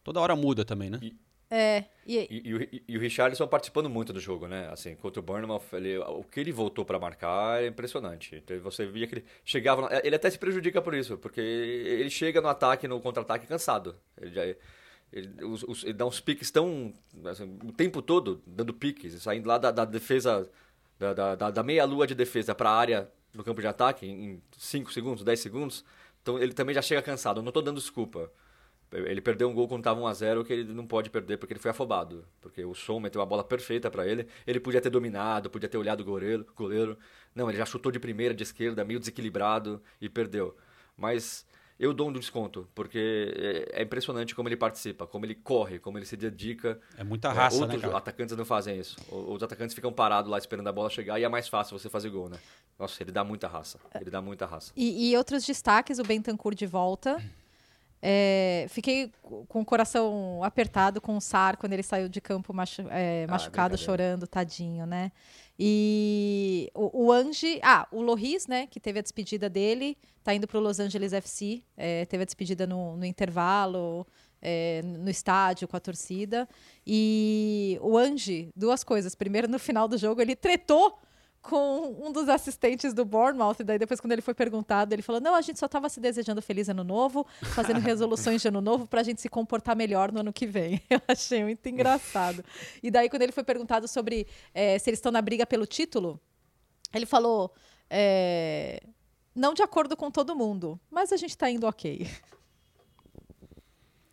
Toda hora muda também, né? E, é. E, e, e, o, e o Richarlison participando muito do jogo, né? Assim, contra o Bournemouth, ele, o que ele voltou para marcar é impressionante. Então, você via que ele chegava... Ele até se prejudica por isso, porque ele chega no ataque, no contra-ataque cansado. Ele, já, ele, os, os, ele dá uns piques tão... Assim, o tempo todo dando piques, saindo lá da, da defesa... Da, da, da meia-lua de defesa para a área no campo de ataque em 5 segundos, 10 segundos então ele também já chega cansado. Eu não estou dando desculpa. Ele perdeu um gol quando estava 1x0 que ele não pode perder porque ele foi afobado. Porque o som meteu a bola perfeita para ele. Ele podia ter dominado, podia ter olhado o goleiro, goleiro. Não, ele já chutou de primeira, de esquerda, meio desequilibrado e perdeu. Mas eu dou um desconto, porque é, é impressionante como ele participa, como ele corre, como ele se dedica. É muita raça, Outros né, atacantes não fazem isso. Os atacantes ficam parados lá esperando a bola chegar e é mais fácil você fazer gol, né? Nossa, ele dá muita raça. Ele dá muita raça. E, e outros destaques, o Bentancur de volta. É, fiquei com o coração apertado com o Sar quando ele saiu de campo machu é, ah, machucado, chorando, tadinho, né? E o, o Ange, ah, o Loris, né, que teve a despedida dele, tá indo para o Los Angeles FC, é, teve a despedida no, no intervalo, é, no estádio com a torcida. E o Ange, duas coisas. Primeiro, no final do jogo, ele tretou com um dos assistentes do Bournemouth, e daí depois quando ele foi perguntado, ele falou, não, a gente só estava se desejando feliz ano novo, fazendo resoluções de ano novo para a gente se comportar melhor no ano que vem. Eu achei muito engraçado. E daí quando ele foi perguntado sobre é, se eles estão na briga pelo título, ele falou, é, não de acordo com todo mundo, mas a gente está indo ok.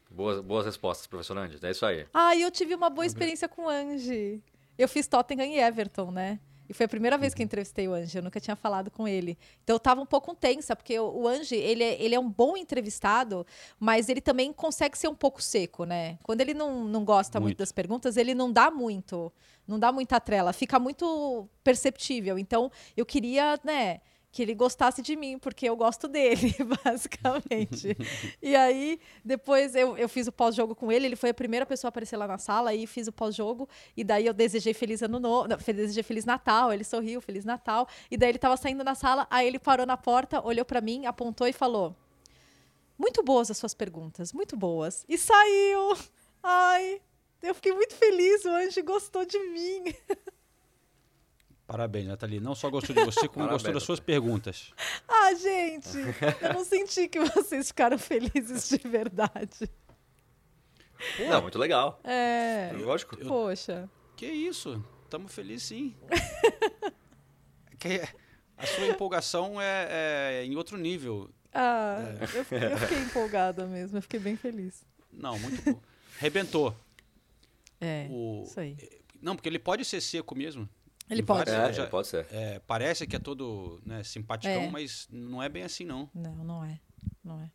Boas, boas respostas, professor Andy. É isso aí. Ah, eu tive uma boa experiência com o Andy. Eu fiz Tottenham e Everton, né? E foi a primeira vez que entrevistei o Ange, eu nunca tinha falado com ele. Então eu estava um pouco tensa, porque o, o Ange, ele é, ele é um bom entrevistado, mas ele também consegue ser um pouco seco, né? Quando ele não, não gosta muito. muito das perguntas, ele não dá muito, não dá muita trela, fica muito perceptível. Então eu queria, né? Que ele gostasse de mim, porque eu gosto dele, basicamente. e aí, depois eu, eu fiz o pós-jogo com ele, ele foi a primeira pessoa a aparecer lá na sala, aí fiz o pós-jogo, e daí eu desejei Feliz Ano Novo, desejei Feliz Natal, ele sorriu, Feliz Natal, e daí ele estava saindo da sala, aí ele parou na porta, olhou para mim, apontou e falou: Muito boas as suas perguntas, muito boas. E saiu! Ai, eu fiquei muito feliz, o Anjo gostou de mim. Parabéns, Nathalie. Não só gostou de você, como gostou das suas perguntas. Ah, gente, eu não senti que vocês ficaram felizes de verdade. Pô, não, muito legal. É. Lógico. Eu, Poxa. Que isso? Estamos felizes sim. que a sua empolgação é, é, em outro nível. Ah, é. eu, eu, fiquei empolgada mesmo, eu fiquei bem feliz. Não, muito bom. Rebentou. É, o, isso aí. Não, porque ele pode ser seco mesmo. Ele pode. É, já, pode ser. É, parece que é todo né, simpaticão, é. mas não é bem assim, não. Não, não é. Não é.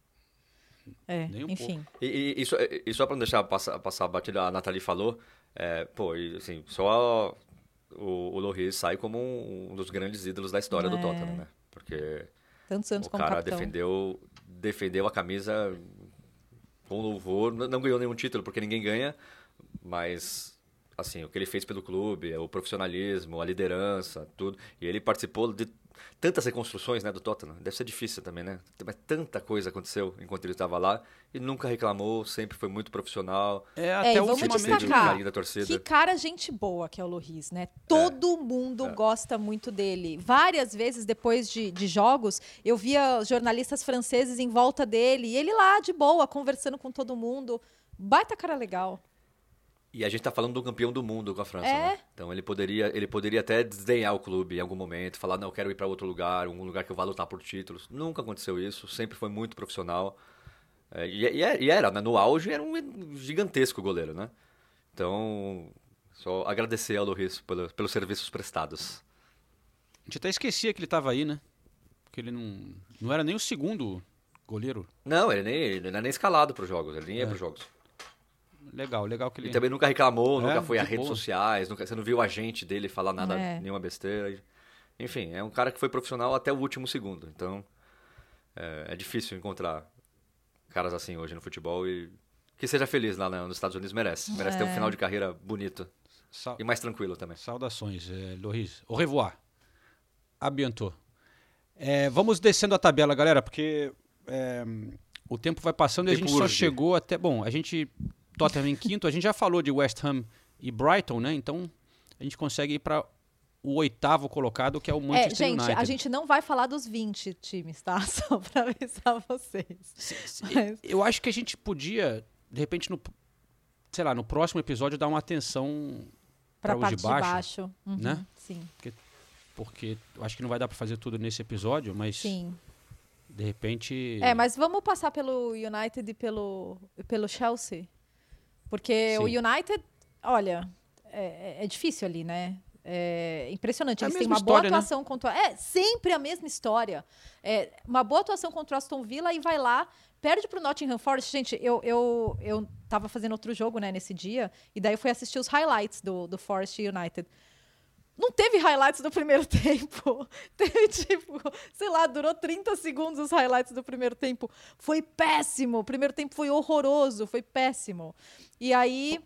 É, um enfim. E, e, e, só, e só pra não deixar passar, passar a batida, a Nathalie falou, é, pô, assim, só o, o Loris sai como um, um, dos grandes ídolos da história do é. Tottenham, né? Porque Tantos anos o cara capitão. defendeu, defendeu a camisa com louvor, não, não ganhou nenhum título, porque ninguém ganha, mas assim, o que ele fez pelo clube, o profissionalismo, a liderança, tudo. E ele participou de tantas reconstruções, né, do Tottenham. Deve ser difícil também, né? Mas tanta coisa aconteceu enquanto ele estava lá e nunca reclamou, sempre foi muito profissional. É, É, até e o vamos destacar da torcida. que cara gente boa que é o Loris, né? Todo mundo gosta muito dele. Várias vezes depois de, de jogos, eu via jornalistas franceses em volta dele e ele lá de boa, conversando com todo mundo. Baita cara legal. E a gente tá falando do campeão do mundo com a França, É. né? Então ele poderia, ele poderia até desdenhar o clube em algum momento, falar, não, eu quero ir para outro lugar, um lugar que eu vá lutar por títulos. Nunca aconteceu isso, sempre foi muito profissional. É, e, e é- era, né? no auge, era um gigantesco goleiro, né? Então, só agradecer ao Loris pelo, pelos serviços prestados. A gente até esquecia que ele estava aí, né? Porque ele não, não era nem o segundo goleiro. Não, ele nem, ele não é nem escalado para os jogos, ele nem ia É. para os jogos. Legal, legal que ele... Ele também nunca reclamou, É, nunca foi a de redes sociais, nunca, você não viu o agente dele falar nada, É. nenhuma besteira. Enfim, é um cara que foi profissional até o último segundo. Então, é, é difícil encontrar caras assim hoje no futebol e que seja feliz lá na- nos Estados Unidos merece. Merece ter um É. final de carreira bonito Sa- e mais tranquilo também. Saudações, é, Loris. Au revoir. A bientôt. É, vamos descendo a tabela, galera, porque é, o tempo vai passando e a gente só chegou até... Bom, a gente... Tottenham em quinto, a gente já falou de West Ham e Brighton, né? Então, a gente consegue ir para o oitavo colocado, que é o É, Manchester gente, United. a gente não vai falar dos 20 times, tá? Só pra avisar vocês. Mas- Eu acho que a gente podia, de repente, no, sei lá, no próximo episódio, dar uma atenção para os de baixo, de baixo. Uhum, né? Sim. porque eu acho que não vai dar para fazer tudo nesse episódio, mas Sim. de repente... É, mas vamos passar pelo United e pelo, pelo Chelsea. Porque o Sim. United, olha, é, é difícil ali, né? É impressionante. É Eles têm uma boa história, né? atuação contra. É, sempre a mesma história. É, uma boa atuação contra o Aston Villa e vai lá, perde pro Nottingham Forest. Gente, eu, eu, eu tava fazendo outro jogo, né, nesse dia, e daí eu fui assistir os highlights do, do Forest United. Não teve highlights do primeiro tempo. Teve, tipo, sei lá, durou 30 segundos os highlights do primeiro tempo. Foi péssimo. O primeiro tempo foi horroroso, foi péssimo. E aí.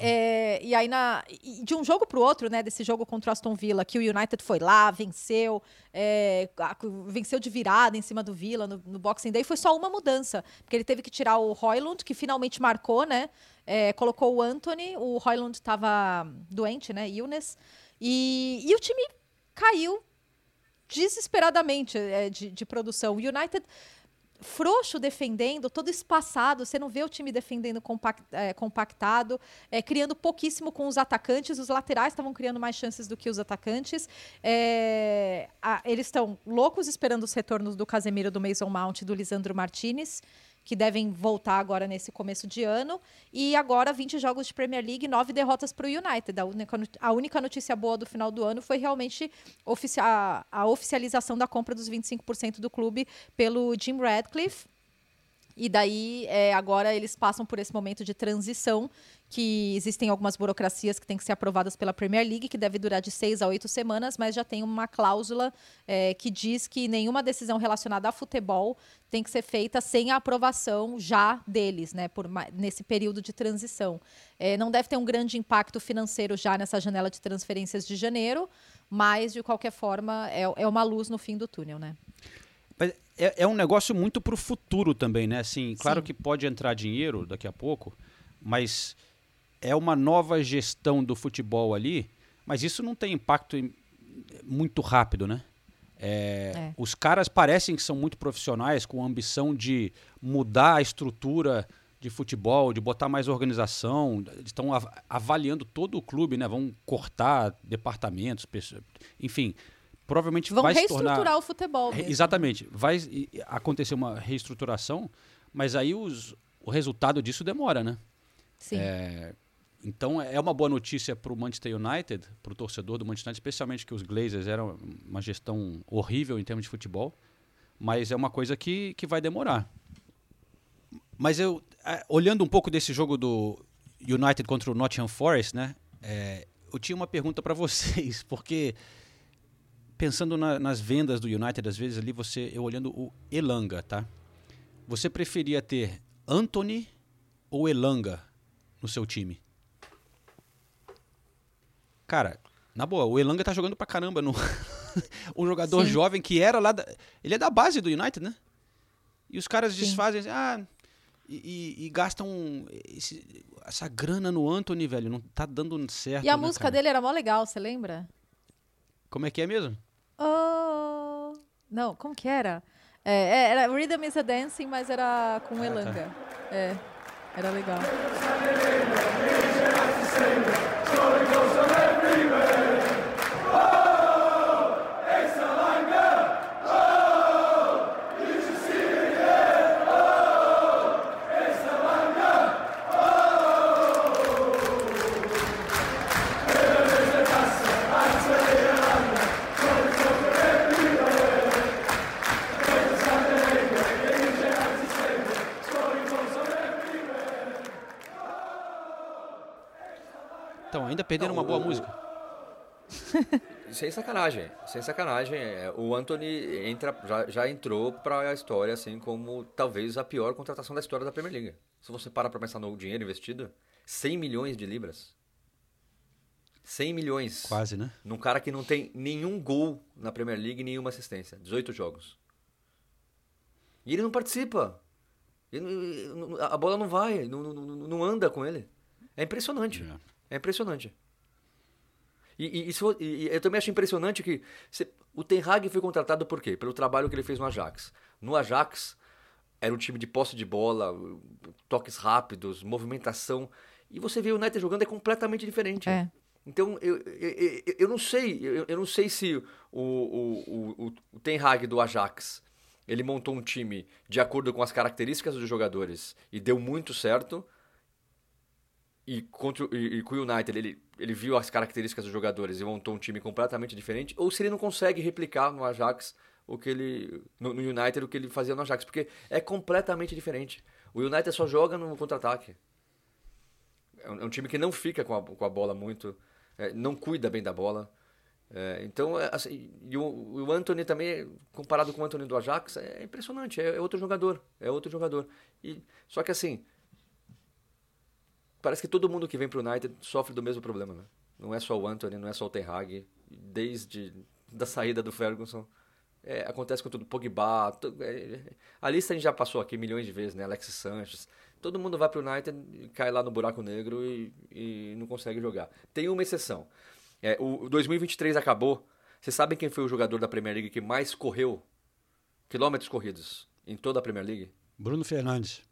É, e aí, na, e de um jogo para o outro, né? Desse jogo contra o Aston Villa, que o United foi lá, venceu, é, venceu de virada em cima do Villa no, no Boxing Day, foi só uma mudança. Porque ele teve que tirar o Hoylund, que finalmente marcou, né? é, colocou o Anthony, o Hoylund estava doente, né? Illness. E, e o time caiu desesperadamente é, de, de produção. O United frouxo defendendo, todo espaçado, você não vê o time defendendo é, compactado, é, criando pouquíssimo com os atacantes, os laterais estavam criando mais chances do que os atacantes. É, a- eles estão loucos esperando os retornos do Casemiro, do Mason Mount e do Lisandro Martinez, que devem voltar agora nesse começo de ano. E agora 20 jogos de Premier League, 9 derrotas para o United. A única, a única notícia boa do final do ano foi realmente ofici- a, a oficialização da compra dos 25% do clube pelo Jim Radcliffe. E daí, é, agora eles passam por esse momento de transição, que existem algumas burocracias que têm que ser aprovadas pela Premier League, que deve durar de seis a oito semanas, mas já tem uma cláusula é, que diz que nenhuma decisão relacionada a futebol tem que ser feita sem a aprovação já deles, né, por nesse período de transição. É, não deve ter um grande impacto financeiro já nessa janela de transferências de janeiro, mas, de qualquer forma, é, é uma luz no fim do túnel, né? Mas é, é um negócio muito pro futuro também, né? Assim, claro Sim. que pode entrar dinheiro daqui a pouco, mas é uma nova gestão do futebol ali, mas isso não tem impacto em- muito rápido, né? É, É. Os caras parecem que são muito profissionais, com ambição de mudar a estrutura de futebol, de botar mais organização, estão av- avaliando todo o clube, né? Vão cortar departamentos, pessoas- enfim, provavelmente Vão vai se reestruturar tornar o futebol. Mesmo. Exatamente. Vai acontecer uma reestruturação, mas aí os- o resultado disso demora, né? Sim. É, então é uma boa notícia para o Manchester United, para o torcedor do Manchester United, especialmente que os Glazers eram uma gestão horrível em termos de futebol, mas é uma coisa que, que vai demorar. Mas eu, é, olhando um pouco desse jogo do United contra o Nottingham Forest, né? é, eu tinha uma pergunta para vocês, porque pensando na- nas vendas do United, às vezes ali você, eu olhando o Elanga, tá? Você preferia ter Anthony ou Elanga no seu time? Cara, na boa, o Elanga tá jogando pra caramba. No... um jogador Sim. jovem que era lá. Da... Ele é da base do United, né? E os caras Sim. desfazem. assim, Ah, e, e- e gastam esse- essa grana no Anthony, velho. Não tá dando certo. E a né, música cara? dele era mó legal, você lembra? Como é que é mesmo? Oh. Não, como que era? É, é, era Rhythm is a Dancing, mas era com Ah, tá. Elanga. É, era legal. Ainda perderam uma boa música. Sem sacanagem, sem sacanagem. é, O Anthony entra, já, já entrou para a história assim como talvez a pior contratação da história da Premier League. Se você para para pensar no dinheiro investido, 100 milhões de libras. 100 milhões. Quase, né? Num cara que não tem nenhum gol na Premier League nenhuma assistência. 18 jogos. E ele não participa. Ele a bola não vai, não, não- não- não anda com ele. É impressionante. É impressionante. E, e- e eu também acho impressionante que se- o Ten Hag foi contratado por quê? Pelo trabalho que ele fez no Ajax. No Ajax era um time de posse de bola, toques rápidos, movimentação. E você vê o United jogando é completamente diferente. É. Então, eu, eu, eu, eu não sei, eu, eu não sei se o, o, o, o, o Ten Hag do Ajax, ele montou um time de acordo com as características dos jogadores e deu muito certo, e, contra, e, e com o United ele, ele viu as características dos jogadores e montou um time completamente diferente, ou se ele não consegue replicar no Ajax o que ele no, no United o que ele fazia no Ajax, porque é completamente diferente. O United só joga no contra-ataque. É um, é um time que não fica com a, com a bola muito, é, não cuida bem da bola. É, então, é, assim, e o, o Anthony também, comparado com o Anthony do Ajax, é impressionante. É, é outro jogador. É outro jogador. E, só que assim, parece que todo mundo que vem pro United sofre do mesmo problema, né? Não é só o Anthony, não é só o Ten Hag. Desde da saída do Ferguson, é, acontece com tudo. Pogba, to- é, a lista a gente já passou aqui milhões de vezes, né? Alexis Sanches. Todo mundo vai pro United, e cai lá no buraco negro e, e não consegue jogar. Tem uma exceção. É, o o 2023 acabou. Vocês sabem quem foi o jogador da Premier League que mais correu quilômetros corridos em toda a Premier League? Bruno Fernandes.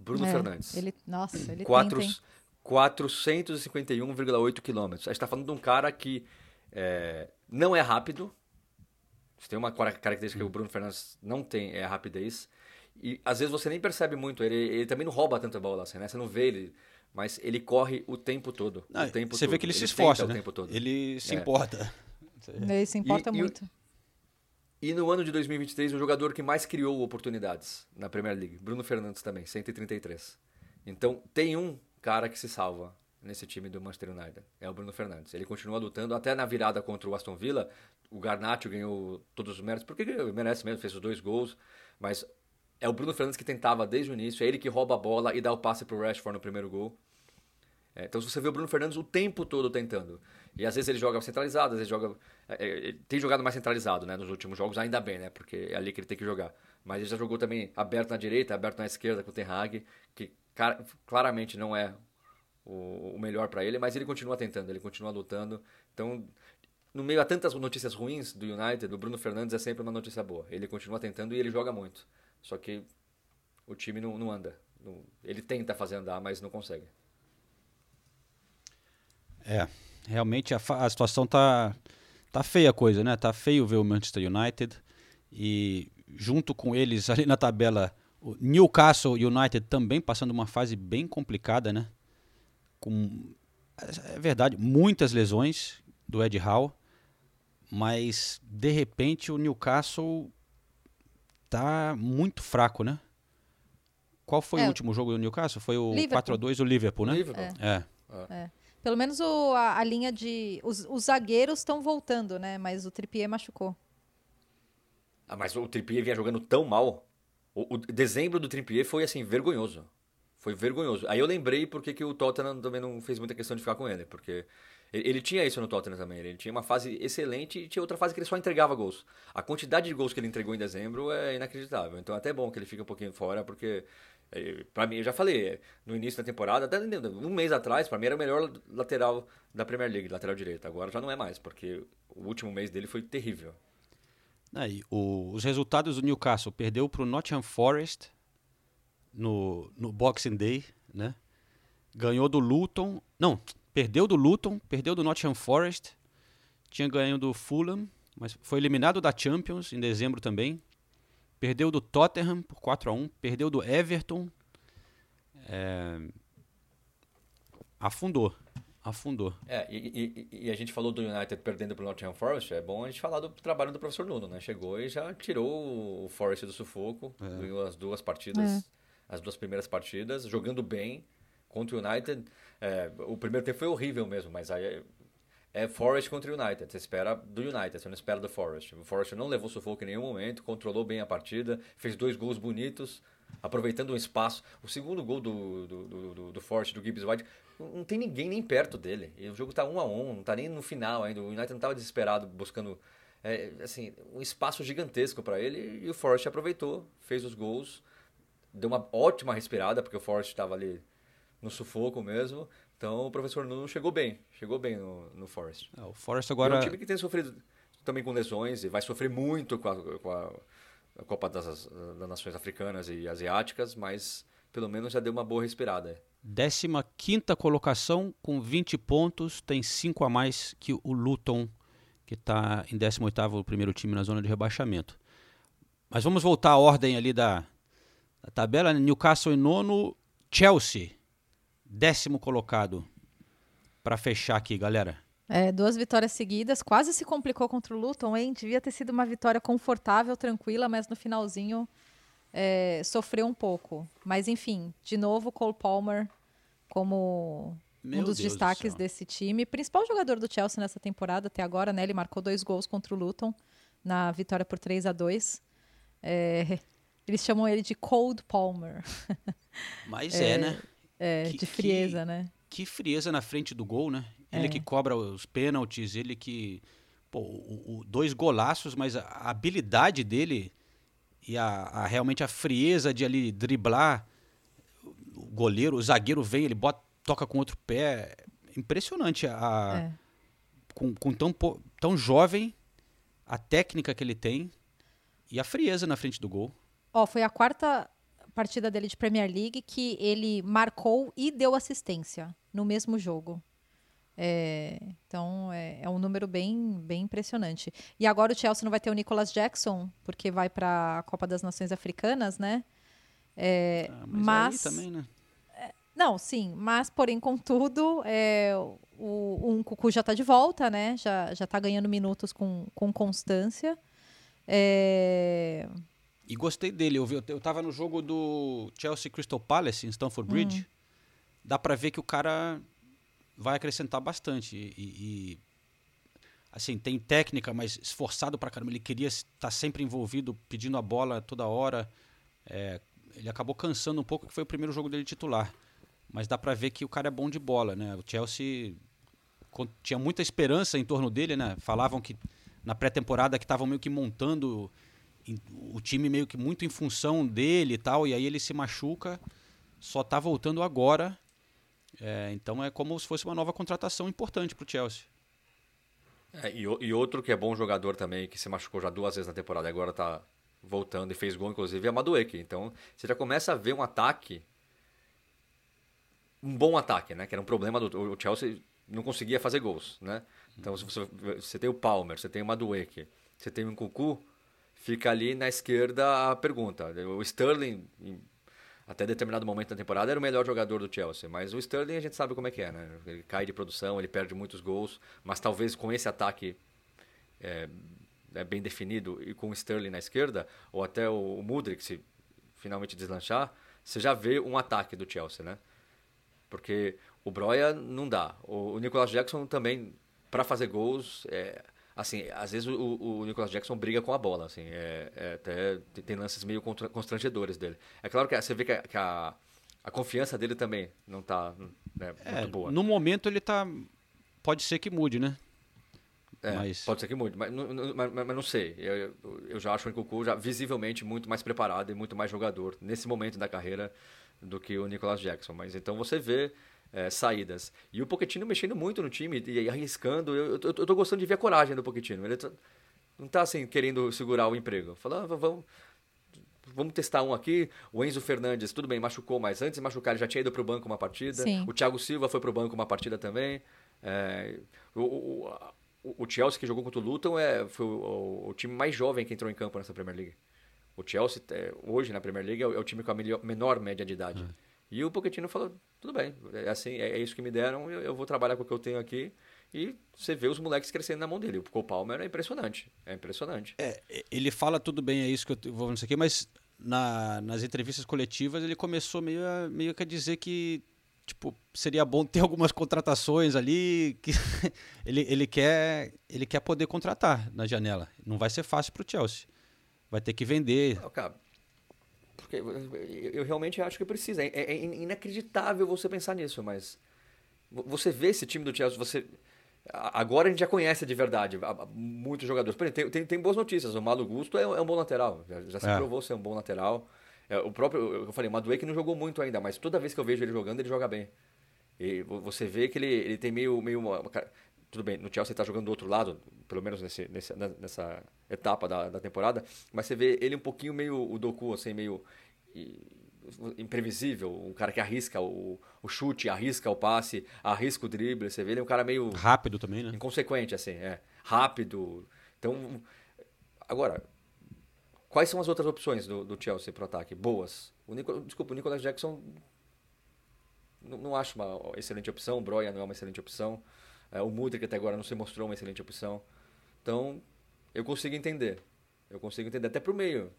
Bruno É, Fernandes. Ele, nossa, ele Quatro- tenta, hein? 451,8 quilômetros. A gente está falando de um cara que é, não é rápido. Se tem uma cara- característica que o Bruno Fernandes não tem, é a rapidez. E às vezes você nem percebe muito. Ele, ele também não rouba tanta bola assim, né? Você não vê ele. Mas ele corre o tempo todo. Não, o tempo você vê todo. que ele se tenta esforça, o né? tempo todo. Ele se É. importa. Ele se importa E- e muito. E no ano de 2023, o jogador que mais criou oportunidades na Premier League, Bruno Fernandes também, 133. Então, tem um cara que se salva nesse time do Manchester United, é o Bruno Fernandes. Ele continua lutando, até na virada contra o Aston Villa, o Garnacho ganhou todos os méritos, porque merece mesmo, fez os dois gols, mas é o Bruno Fernandes que tentava desde o início, é ele que rouba a bola e dá o passe pro Rashford no primeiro gol. É, então, se você vê o Bruno Fernandes o tempo todo tentando. E às vezes ele joga centralizado, às vezes joga. é, é, tem jogado mais centralizado, né? Nos últimos jogos, ainda bem, né? Porque é ali que ele tem que jogar. Mas ele já jogou também aberto na direita, aberto na esquerda com o Ten Hag, que claramente não é o, o melhor para ele, mas ele continua tentando, ele continua lutando. Então, no meio a tantas notícias ruins do United, o Bruno Fernandes é sempre uma notícia boa. Ele continua tentando e ele joga muito. Só que o time não, não anda. Não- ele tenta fazer andar, mas não consegue. É, realmente a, a situação tá, tá feia a coisa, né? Tá feio ver o Manchester United e junto com eles ali na tabela o Newcastle United também passando uma fase bem complicada, né? Com é verdade, muitas lesões do Ed Howe, mas de repente o Newcastle tá muito fraco, né? Qual foi É. o último jogo do Newcastle? Foi o Liverpool. 4 a 2 do Liverpool, né? Liverpool. É. É. Pelo menos o- a, a linha de. Os, os zagueiros estão voltando, né? Mas o Trippier machucou. Ah, mas o Trippier vinha jogando tão mal. O, o dezembro do Trippier foi assim, vergonhoso. Foi vergonhoso. Aí eu lembrei porque que o Tottenham também não fez muita questão de ficar com ele, porque Ele, ele tinha isso no Tottenham também. Ele tinha uma fase excelente e tinha outra fase que ele só entregava gols. A quantidade de gols que ele entregou em dezembro é inacreditável. Então é até bom que ele fique um pouquinho fora, porque é, Pra mim, eu já falei, é, no início da temporada, até um mês atrás, pra mim era o melhor lateral da Premier League, lateral direito. Agora já não é mais, porque o último mês dele foi terrível. Aí, o- os resultados do Newcastle perdeu para o Nottingham Forest no, no Boxing Day, né? Ganhou do Luton, não, perdeu do Luton, perdeu do Nottingham Forest, tinha ganho do Fulham, mas foi eliminado da Champions em dezembro também. Perdeu do Tottenham por 4 a 1, perdeu do Everton. é, afundou, afundou. É, e, e- e a gente falou do United perdendo pro Nottingham Forest, é bom a gente falar do trabalho do professor Nuno, né? Chegou e já tirou o Forest do sufoco, ganhou as duas partidas, as duas primeiras partidas, jogando bem contra o United. É, o primeiro tempo foi horrível mesmo, mas aí é, Forest contra o United. Você espera do United, você não espera do Forest. O Forest não levou sufoco em nenhum momento, controlou bem a partida, fez dois gols bonitos, aproveitando um espaço. O segundo gol do, do, do, do, Forest, do Gibbs White, não tem ninguém nem perto dele. E o jogo tá um a um, não tá nem no final ainda. O United não estava desesperado buscando é, assim, um espaço gigantesco para ele e o Forest aproveitou, fez os gols, deu uma ótima respirada, porque o Forest estava ali no sufoco mesmo. Então o professor Nuno chegou bem, chegou bem no, no Forest. É, o Forest E agora É um time que tem sofrido também com lesões e vai sofrer muito com a, com a- a Copa das, das Nações Africanas e Asiáticas, mas pelo menos já deu uma boa respirada. 15 colocação com 20 pontos, tem 5 a mais que o Luton, que está em 18º, o primeiro time na zona de rebaixamento. Mas vamos voltar à ordem ali da, da tabela. Newcastle em nono, Chelsea, décimo colocado. Para fechar aqui, galera. É, duas vitórias seguidas, quase se complicou contra o Luton, hein? Devia ter sido uma vitória confortável, tranquila, mas no finalzinho é, sofreu um pouco. Mas enfim, de novo, Cole Palmer como Meu um dos Deus do destaques céu. desse time. Principal jogador do Chelsea nessa temporada até agora, né? Ele marcou dois gols contra o Luton na vitória por 3 a 2 É, Eles chamam ele de Cold Palmer. Mas é, né? É, Que- de frieza, né? Que frieza na frente do gol, né? Ele É. que cobra os pênaltis, ele que. Pô, o, o- dois golaços, mas a, a habilidade dele e a, a- realmente a frieza de ali driblar o goleiro, o zagueiro vem, ele bota, toca com outro pé. Impressionante a, É. com, com tão, tão jovem, a técnica que ele tem e a frieza na frente do gol. Ó, foi a quarta partida dele de Premier League que ele marcou e deu assistência no mesmo jogo. É, então é, é um número bem, bem impressionante. E agora o Chelsea não vai ter o Nicolas Jackson, porque vai para a Copa das Nações Africanas, né? É, Ah, mas mas, também, né? não, sim, mas porém, contudo, é, o, o Nkunku já está de volta, né? Já, já tá ganhando minutos com, com constância. É, E gostei dele. Eu, vi, eu- eu tava no jogo do Chelsea Crystal Palace em Stamford Bridge. Dá pra ver que o cara vai acrescentar bastante. E, e- assim, tem técnica, mas esforçado pra caramba. Ele queria estar sempre envolvido, pedindo a bola toda hora. É, ele acabou cansando um pouco, que foi o primeiro jogo dele titular. Mas dá pra ver que o cara é bom de bola, né? O Chelsea tinha muita esperança em torno dele, né? Falavam que na pré-temporada que estavam meio que montando o time meio que muito em função dele e tal, e aí ele se machuca, só tá voltando agora. É, então é como se fosse uma nova contratação importante pro Chelsea. É, e, e outro que é bom jogador também, que se machucou já duas vezes na temporada e agora tá voltando e fez gol, inclusive, é Madueke. Então, você já começa a ver um ataque, um bom ataque, né? Que era um problema do o Chelsea não conseguia fazer gols, né? Então, você, você tem o Palmer, você tem o Madueke, você tem o Nkunku, fica ali na esquerda a pergunta. O Sterling, até determinado momento da temporada, era o melhor jogador do Chelsea. Mas o Sterling a gente sabe como é que é, né? Ele cai de produção, ele perde muitos gols. Mas talvez com esse ataque é, é, bem definido e com o Sterling na esquerda, ou até o, o Mudryk se finalmente deslanchar, você já vê um ataque do Chelsea, né? Porque o Broya não dá. O, o Nicolas Jackson também, para fazer gols, é, assim, às vezes o, o Nicolas Jackson briga com a bola, assim, é, é até tem- lances meio constrangedores dele. É claro que você vê que a, que a, a confiança dele também não tá né, É, muito boa. no momento ele tá pode ser que mude, né? É, Mas- pode ser que mude, mas, não- não- mas- mas não sei. Eu, eu- eu já acho o Nkunku já visivelmente muito mais preparado e muito mais jogador nesse momento da carreira do que o Nicolas Jackson. Mas então você vê é, saídas. E o Pochettino mexendo muito no time e arriscando. Eu, eu, tô- eu tô gostando de ver a coragem do Pochettino. Ele tá- não tá assim querendo segurar o emprego. Falando, ah, vamos, vamos testar um aqui. O Enzo Fernandes, tudo bem, machucou, mas antes de machucar ele já tinha ido pro banco uma partida. Sim. O Thiago Silva foi pro banco uma partida também. É, o, o, o Chelsea que jogou contra o Luton é, foi o, o- o time mais jovem que entrou em campo nessa Premier League. O Chelsea, é, hoje na Premier League, é o, é o time com a melhor- menor média de idade. E o Pochettino falou, tudo bem, é assim, é, é isso que me deram, eu, eu vou trabalhar com o que eu tenho aqui. E você vê os moleques crescendo na mão dele. O Cole Palmer é impressionante, é impressionante. Ele fala tudo bem, é isso que eu vou não sei o quê, mas na- nas entrevistas coletivas ele começou meio a, meio que a dizer que tipo, seria bom ter algumas contratações ali, que ele, ele, quer, ele quer poder contratar na janela. Não vai ser fácil para o Chelsea. Vai ter que vender. Não, cara, porque eu, realmente acho que precisa. É, é inacreditável você pensar nisso, mas vo- você vê esse time do Chelsea, você agora a gente já conhece de verdade muitos jogadores. Por exemplo, tem, tem, tem boas notícias. O Malo Gusto é, é um bom lateral, já, já se É. provou ser um bom lateral. É, o próprio, eu falei, o Madueke não jogou muito ainda, mas toda vez que eu vejo ele jogando, ele joga bem. E vo- você vê que ele, ele tem meio, meio uma, tudo bem, no Chelsea ele tá jogando do outro lado, pelo menos nesse, nesse- na- nessa etapa da, da temporada, mas você vê ele um pouquinho meio o Doku, assim, meio imprevisível, um cara que arrisca o, o chute, arrisca o passe, arrisca o drible, você vê ele é um cara meio Rápido também, né? inconsequente, assim, é, rápido. Então, agora, quais são as outras opções do, do Chelsea pro ataque? Boas. O Nico, desculpa, o Nicolas Jackson não, não acho uma excelente opção, o Broya não é uma excelente opção, é, o Mudrik até agora não se mostrou uma excelente opção. Então, eu consigo entender. Eu consigo entender até pro meio.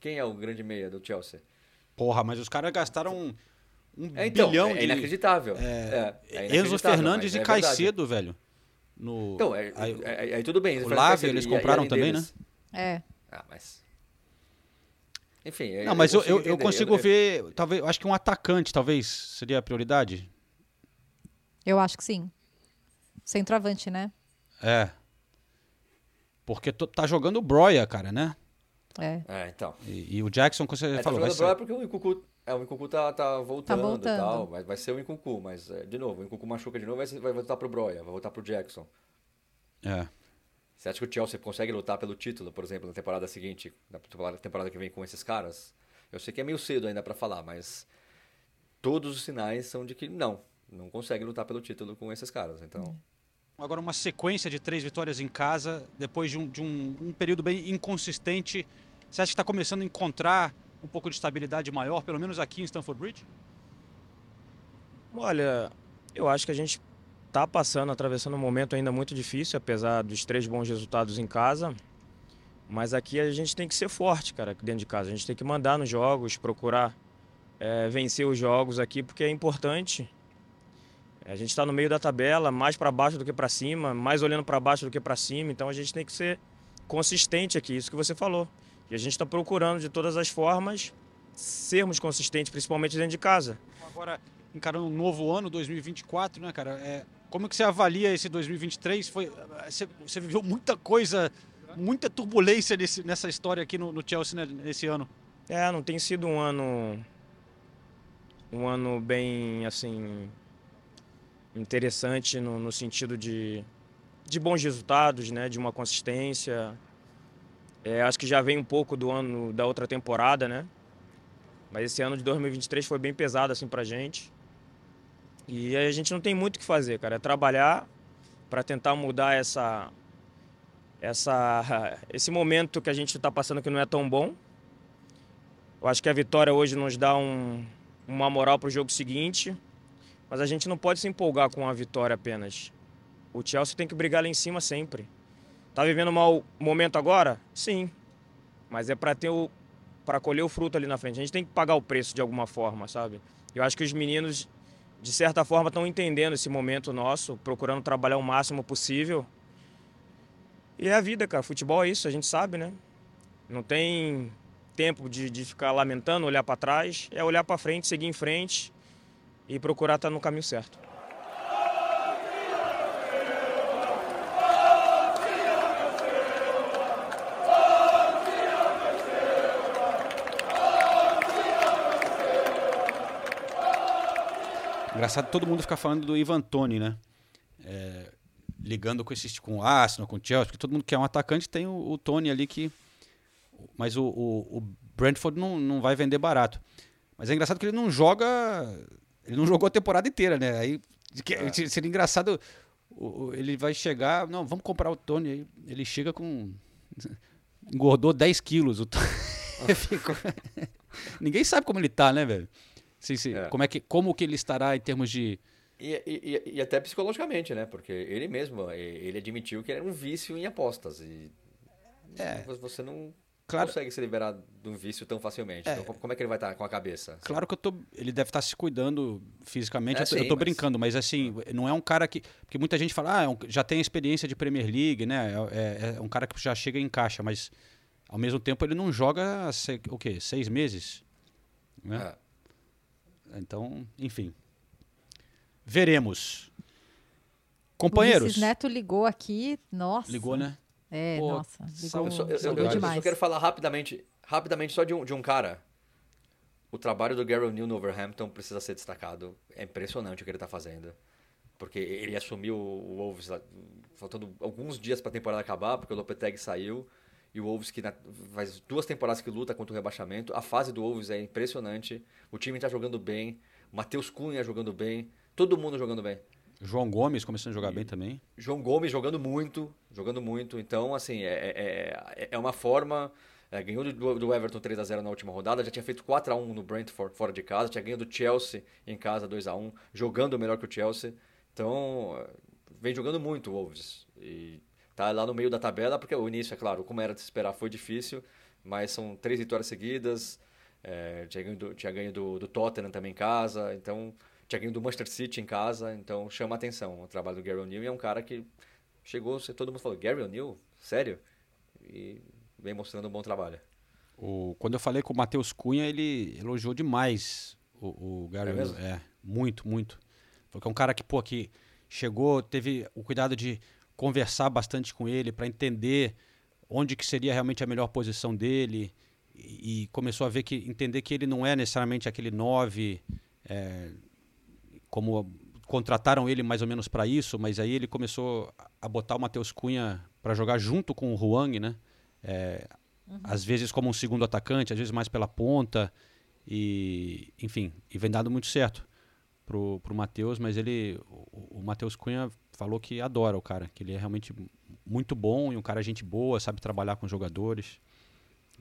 Quem é o grande meia do Chelsea? Porra, mas os caras gastaram um, É, então, bilhão é de... inacreditável. É, É, é Enzo inacreditável, Fernandes mas e é. Caicedo, velho. No, Então, é, aí- é- é- tudo bem. o Enzo Fernandes, Lávia eles e- e compraram também, deles- né? É. Ah, mas. Enfim. é, Não, mas eu, eu, eu consigo Eu- ver, talvez, eu acho que um atacante, talvez, seria a prioridade. Eu acho que sim. Centroavante, né? É. Porque tá jogando o Broya, cara, né? É. É, então. E, e o Jackson, como você É, tá falou, vai jogando ser... Broya porque o Incucu, é, o Incucu tá, tá voltando, voltando. e tal, mas vai ser o Incucu, mas é, de novo, o Incucu machuca de novo, vai, ser- vai voltar pro Broya, vai voltar pro Jackson. É. Você acha que o Chelsea consegue lutar pelo título, por exemplo, na temporada seguinte, na temporada- temporada que vem com esses caras? Eu sei que é meio cedo ainda pra falar, mas todos os sinais são de que não, não consegue lutar pelo título com esses caras, então... Agora uma sequência de três vitórias em casa, depois de um, de um, um período bem inconsistente. Você acha que está começando a encontrar um pouco de estabilidade maior, pelo menos aqui em Stamford Bridge? Olha, eu acho que a gente está passando, atravessando um momento ainda muito difícil, apesar dos três bons resultados em casa. Mas aqui a gente tem que ser forte, cara, dentro de casa. A gente tem que mandar nos jogos, procurar eh, vencer os jogos aqui, porque é importante. A gente está no meio da tabela, mais para baixo do que para cima, mais olhando para baixo do que para cima. Então a gente tem que ser consistente aqui, isso que você falou. E a gente está procurando de todas as formas sermos consistentes, principalmente dentro de casa. Agora, encarando um novo ano, 2024, né, cara? É, como que você avalia esse 2023? Foi, você, você viveu muita coisa, muita turbulência nesse, nessa história aqui no, no Chelsea né, nesse ano. É, não tem sido um ano um ano bem assim interessante no, no sentido de, de bons resultados, né, de uma consistência. É, acho que já vem um pouco do ano da outra temporada, né? Mas esse ano de 2023 foi bem pesado assim pra gente. E a gente não tem muito o que fazer, cara, é trabalhar para tentar mudar essa essa esse momento que a gente está passando que não é tão bom. Eu acho que a vitória hoje nos dá um, uma moral para o jogo seguinte, mas a gente não pode se empolgar com a vitória apenas. O Chelsea tem que brigar lá em cima sempre. Tá vivendo um mau momento agora? Sim. Mas é para ter o para colher o fruto ali na frente. A gente tem que pagar o preço de alguma forma, sabe? Eu acho que os meninos de certa forma estão entendendo esse momento nosso, procurando trabalhar o máximo possível. E é a vida, cara. Futebol é isso, a gente sabe, né? Não tem tempo de, de ficar lamentando, olhar para trás, é olhar para frente, seguir em frente e procurar estar no caminho certo. Engraçado todo mundo ficar falando do Ivan Toni, né? É, ligando com, esse, com o Arsenal, com o Chelsea, porque todo mundo quer é um atacante, tem o, o Tony ali que. Mas o, o, o Brentford não, não vai vender barato. Mas é engraçado que ele não joga ele não jogou a temporada inteira, né? Aí que- seria engraçado. Ele vai chegar. Não, vamos comprar o Tony. Aí ele chega com. Engordou 10 quilos. O Tony. Ninguém sabe como ele tá, né, velho? Se- se- Como, é que, como que ele estará em termos de. E, e- e- até psicologicamente, né? Porque ele mesmo, ele admitiu que era um vício em apostas. E você não Claro. consegue se liberar de um vício tão facilmente. É. Então, como- é que ele vai estar com a cabeça? Claro que eu tô. Ele deve estar se cuidando fisicamente. É, eu mas- brincando, mas assim, não é um cara que. Porque muita gente fala, ah, é um- já tem experiência de Premier League, né? É, é- é um cara que já chega em caixa, mas ao mesmo tempo ele não joga o quê? Seis meses? Né? Então, enfim. Veremos. Companheiros. Ulisses Neto ligou aqui, nossa. Ligou, né? É, Pô, nossa, ligou, Eu só, eu- eu- eu só quero falar rapidamente, rapidamente só de um, de um cara. O trabalho do Gary O'Neill no Overhampton precisa ser destacado. É impressionante o que ele está fazendo. Porque ele assumiu o Wolves faltando alguns dias para a temporada acabar, porque o Lopetegui saiu. E o Wolves que na- faz duas temporadas que luta contra o rebaixamento. A fase do Wolves é impressionante. O time está jogando bem. O Matheus Cunha jogando bem. Todo mundo jogando bem. João Gomes começando a jogar bem também. João Gomes jogando muito, jogando muito. Então, assim, é, é, é uma forma. é, ganhou do, do Everton 3 a 0 na última rodada, já tinha feito 4 a 1 no Brentford fora de casa, tinha ganho do Chelsea em casa 2 a 1 jogando melhor que o Chelsea. Então, é, vem jogando muito o Wolves. E tá lá no meio da tabela, porque o início, é claro, como era de se esperar, foi difícil, mas são três vitórias seguidas. é, tinha ganho, do, tinha ganho do, do Tottenham também em casa, então tinha ganho do Manchester City em casa, então chama a atenção o trabalho do Gary O'Neill e é um cara que chegou, todo mundo falou, Gary O'Neill? Sério? E vem mostrando um bom trabalho. O, quando eu falei com o Matheus Cunha, ele elogiou demais o, o Gary É O'Neill. É, muito, muito. Falou que é um cara que, pô, que chegou, teve o cuidado de conversar bastante com ele para entender onde que seria realmente a melhor posição dele e, e começou a ver que entender que ele não é necessariamente aquele 9 é, como contrataram ele mais ou menos para isso, mas aí ele começou a botar o Matheus Cunha para jogar junto com o Huang, né? É, Às vezes como um segundo atacante, às vezes mais pela ponta e, enfim, e vem dado muito certo pro, pro Matheus, mas ele, o, o Matheus Cunha falou que adora o cara, que ele é realmente muito bom e um cara gente boa, sabe trabalhar com jogadores,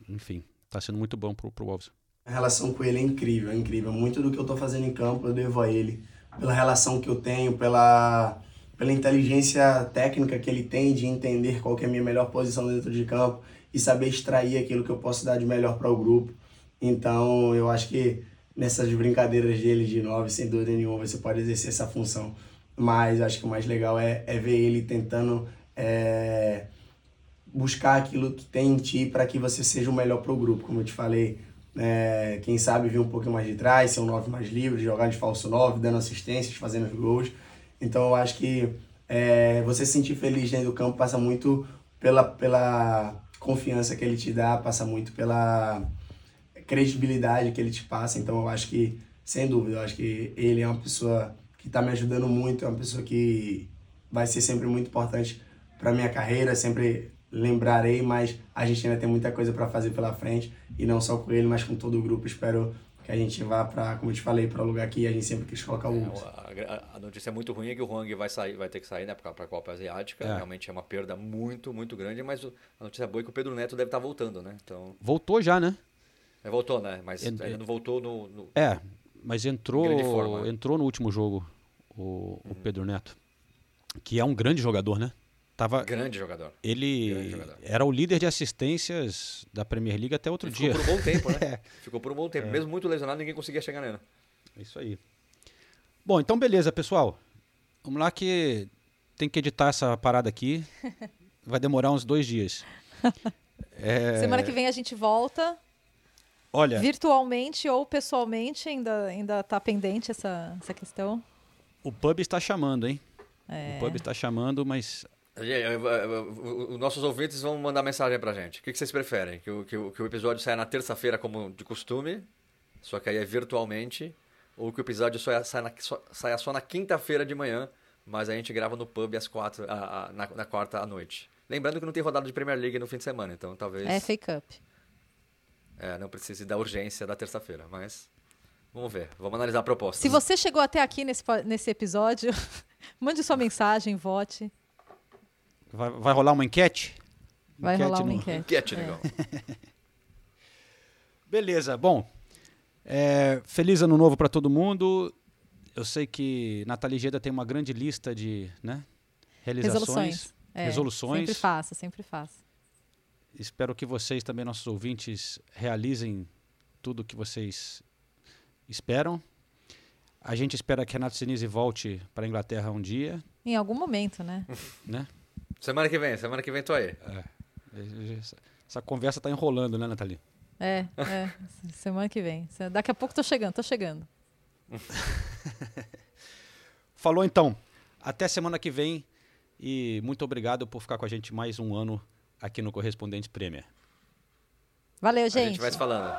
enfim, tá sendo muito bom pro, pro Wolves. A relação com ele é incrível, é incrível. Muito do que eu tô fazendo em campo eu devo a ele. Pela relação que eu tenho, pela, pela inteligência técnica que ele tem de entender qual que é a minha melhor posição dentro de campo e saber extrair aquilo que eu posso dar de melhor para o grupo. Então, eu acho que nessas brincadeiras dele de nove, sem dúvida nenhuma, você pode exercer essa função. Mas acho que o mais legal é, é ver ele tentando é, buscar aquilo que tem em ti para que você seja o melhor para o grupo. Como eu te falei, é, quem sabe vir um pouquinho mais de trás, ser um 9 mais livre, jogar de falso 9, dando assistências, fazendo gols. Então eu acho que é, você se sentir feliz dentro do campo passa muito pela, pela confiança que ele te dá, passa muito pela credibilidade que ele te passa. Então eu acho que, sem dúvida, eu acho que ele é uma pessoa que está me ajudando muito, é uma pessoa que vai ser sempre muito importante para minha carreira, sempre lembrarei, mas a gente ainda tem muita coisa para fazer pela frente e não só com ele, mas com todo o grupo. Espero que a gente vá para, como eu te falei, para o lugar que a gente sempre quis colocar o Wolves. A, a notícia muito ruim é que o Huang vai sair, vai ter que sair, né, para a Copa Asiática. É. Realmente é uma perda muito, muito grande, mas o- a notícia boa é que o Pedro Neto deve estar voltando, né? Então, Voltou já, né? é, voltou, né? Mas Ent- ainda não voltou no, no- É, mas entrou, forma, né? entrou no último jogo o, o Pedro Neto, que é um grande jogador, né? Tava, Grande jogador. Ele Grande jogador. era o líder de assistências da Premier League até outro Ele dia. Ficou por um bom tempo, né? É. Ficou por um bom tempo. É. Mesmo muito lesionado, ninguém conseguia chegar nele. É isso aí. Bom, então beleza, pessoal. Vamos lá que tem que editar essa parada aqui. Vai demorar uns dois dias. É, Semana que vem a gente volta. Olha, Virtualmente ou pessoalmente, ainda, ainda tá pendente essa, essa questão. o pub está chamando, hein? É. O pub está chamando, mas Os nossos ouvintes vão mandar mensagem pra gente. O que vocês preferem? Que o, que o, que o episódio saia na terça-feira, como de costume, só que aí é virtualmente, ou que o episódio só sai na, saia só na quinta-feira de manhã, mas a gente grava no pub às quatro, a, a, na, na quarta à noite. Lembrando que não tem rodada de Premier League no fim de semana, então talvez. É fake up. É, não precise da urgência da terça-feira, mas vamos ver, vamos analisar a proposta. Se você chegou até aqui nesse, nesse episódio, mande sua mensagem, vote. Vai, vai rolar uma enquete? Vai rolar uma no- enquete. Enquete, É. negão. Beleza, bom. é, feliz ano novo para todo mundo. Eu sei que Nathalie Geda tem uma grande lista de né, realizações, Resoluções. É, resoluções. Sempre faça, sempre faça. Espero que vocês também, nossos ouvintes, realizem tudo o que vocês esperam. A gente espera que Renato Sinise volte para a Inglaterra um dia, Em algum momento, né? né? Semana que vem, semana que vem tô aí. Essa, essa conversa tá enrolando, né, Nathalie? É, é. Semana que vem. Daqui a pouco tô chegando, tô chegando. Falou então. Até semana que vem e muito obrigado por ficar com a gente mais um ano aqui no Correspondente Premier. Valeu, A gente. gente vai se falando.